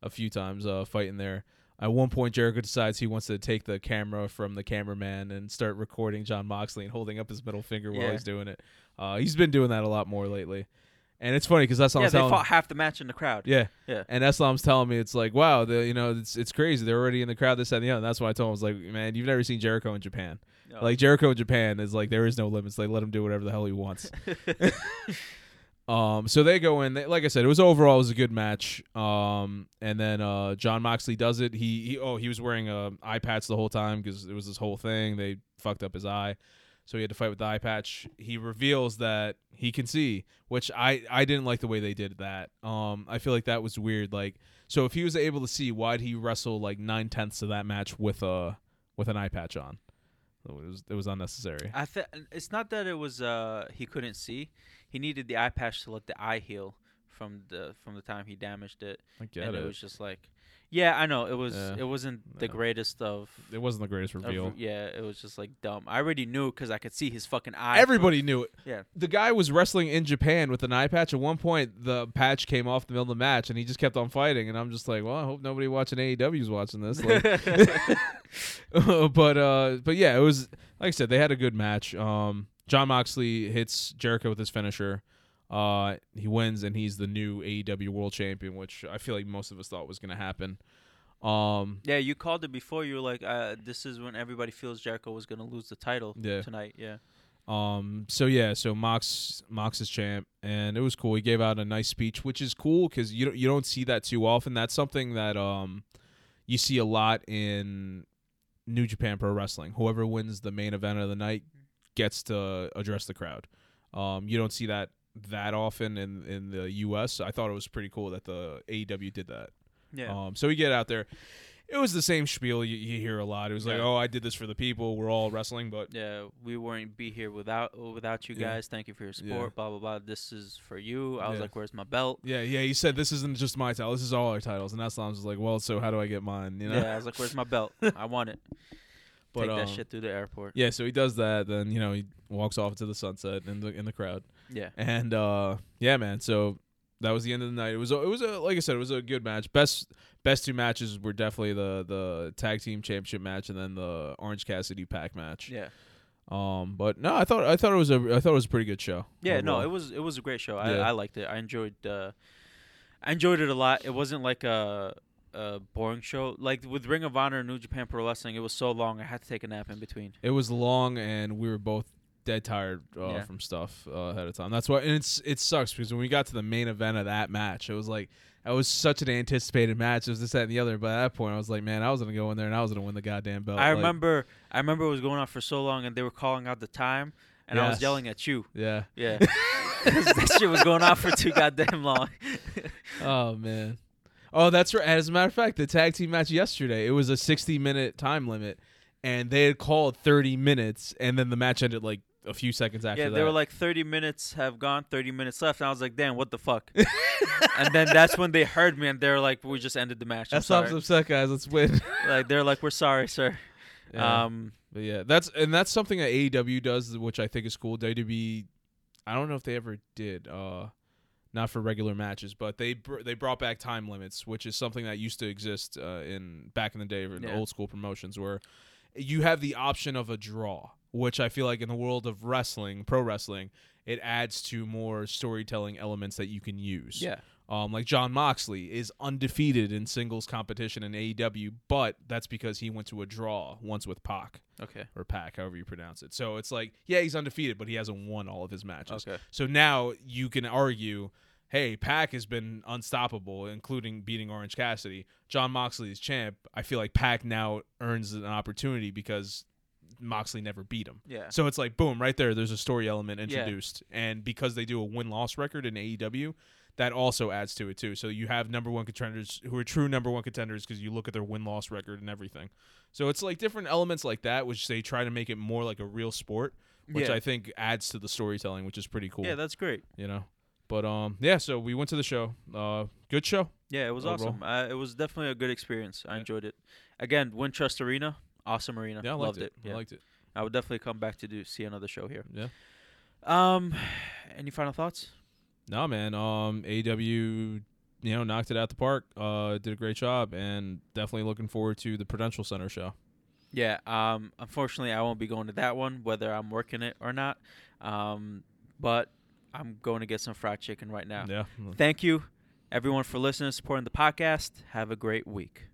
a few times uh, fighting there. At one point, Jericho decides he wants to take the camera from the cameraman and start recording Jon Moxley and holding up his middle finger while Yeah. he's doing it. Uh, he's been doing that a lot more lately, and it's funny because that's yeah. They telling. fought half the match in the crowd. Yeah, Yeah. And Islam's telling me it's like, wow, the, you know, it's it's crazy. They're already in the crowd. This that, and the other. And that's why I told him I was like, man, you've never seen Jericho in Japan. No. Like Jericho in Japan is like there is no limits. They let him do whatever the hell he wants. um, so they go in. They, like I said, it was overall it was a good match. Um, and then uh, Jon Moxley does it. He, he oh he was wearing uh, eye patch the whole time because it was this whole thing. They fucked up his eye. So he had to fight with the eye patch. He reveals that he can see, which I I didn't like the way they did that. Um, I feel like that was weird. Like, so if he was able to see, why'd he wrestle like nine tenths of that match with a with an eye patch on? It was it was unnecessary. I th- it's not that it was uh he couldn't see. He needed the eye patch to let the eye heal from the from the time he damaged it. I get and it. it was just like Yeah, I know. It was Yeah. it wasn't the Yeah. greatest of, It wasn't the greatest of- reveal. yeah, it was just like dumb. I already knew cuz I could see his fucking eye. from- Everybody knew it. Yeah. The guy was wrestling in Japan with an eye patch. At one point, the patch came off the middle of the match, and he just kept on fighting. And I'm just like, well, I hope nobody watching AEW is watching this. Like, but uh, but yeah, it was like I said, they had a good match. Um, Jon Moxley hits Jericho with his finisher. Uh, he wins, and he's the new AEW World Champion, which I feel like most of us thought was going to happen. Um, Yeah, you called it before. You were like, uh, "This is when everybody feels Jericho was gonna lose the title Yeah. tonight." Yeah, Um. So yeah. So Mox Mox is champ, and it was cool. He gave out a nice speech, which is cool because you don't you don't see that too often. That's something that um you see a lot in New Japan Pro Wrestling. Whoever wins the main event of the night gets to address the crowd. Um. You don't see that that often in in the U.S. I thought it was pretty cool that the AEW did that. Yeah. Um, so we get out there. It was the same spiel you, you hear a lot. It was like, "Oh, I did this for the people. We're all wrestling." But yeah, we wouldn't be here without without you Yeah. guys. Thank you for your Yeah. support. Blah blah blah. This is for you. I was Yeah. like, "Where's my belt?" yeah, yeah, he said this isn't just my title. This is all our titles. And Islam was like, "Well, so how do I get mine?" You know. Yeah, I was like, "Where's my belt? I want it." But, Take that um, shit through the airport. Yeah, so he does that. Then you know he walks off into the sunset in the in the crowd. Yeah. And uh, yeah, man. So that was the end of the night. It was a, it was a like I said, it was a good match. Best best two matches were definitely the the tag team championship match and then the Orange Cassidy Pac match. Yeah. Um, but no, I thought I thought it was a I thought it was a pretty good show. Yeah, no, it was it was a great show. Yeah. I, I liked it. I enjoyed uh I enjoyed it a lot. It wasn't like a a boring show. Like with Ring of Honor and New Japan Pro Wrestling, it was so long I had to take a nap in between. It was long, and we were both dead tired uh, Yeah. from stuff uh, ahead of time. That's why, and it's it sucks because when we got to the main event of that match, it was like it was such an anticipated match. It was this, that, and the other. But at that point, I was like, man, I was gonna go in there and I was gonna win the goddamn belt. I Like, remember I remember it was going on for so long and they were calling out the time and I was yelling at you. Yeah. Yeah. that shit was going on for too goddamn long. Oh man. Oh, that's right. As a matter of fact, the tag team match yesterday, it was a 60 minute time limit, and they had called 30 minutes, and then the match ended like a few seconds after yeah, that. they were like 30 minutes have gone, 30 minutes left. And I was like, damn, what the fuck? and then that's when they heard me and they're like, we just ended the match. "That stops upset, guys. Let's win." Like, they're like, we're sorry, sir. Yeah. Um, But yeah, that's and that's something that AEW does, which I think is cool. WWE, I don't know if they ever did, uh, not for regular matches, but they br- they brought back time limits, which is something that used to exist uh, in back in the day in Yeah. old school promotions, where you have the option of a draw, which I feel like in the world of wrestling, pro wrestling, it adds to more storytelling elements that you can use. yeah. Um, like Jon Moxley is undefeated in singles competition in AEW, but that's because he went to a draw once with Pac Okay. or Pac, however you pronounce it. So it's like, yeah, he's undefeated, but he hasn't won all of his matches. Okay. So now you can argue, hey, Pac has been unstoppable, including beating Orange Cassidy. Jon Moxley is champ. I feel like Pac now earns an opportunity because Moxley never beat him. Yeah. So it's like, boom, right there. There's a story element Yeah. introduced, and because they do a win loss record in AEW, that also adds to it too. So you have number one contenders who are true number one contenders because you look at their win loss record and everything. So it's like different elements like that, which they try to make it more like a real sport, which Yeah. I think adds to the storytelling, which is pretty cool. Yeah, that's great. you know. But um, yeah. So we went to the show. Uh, good show. Yeah, it was Overall. awesome. Uh, it was definitely a good experience. I Yeah. enjoyed it. Again, Wintrust Arena, awesome arena. Yeah, I Loved liked it. Yeah. I liked it. I would definitely come back to do see another show here. Yeah. Um, any final thoughts? No, man. Um, AEW, you know, knocked it out the park. Uh, did a great job, and definitely looking forward to the Prudential Center show. Yeah. Um, unfortunately, I won't be going to that one, whether I'm working it or not. Um, but I'm going to get some fried chicken right now. Yeah. Thank you, everyone, for listening, and supporting the podcast. Have a great week.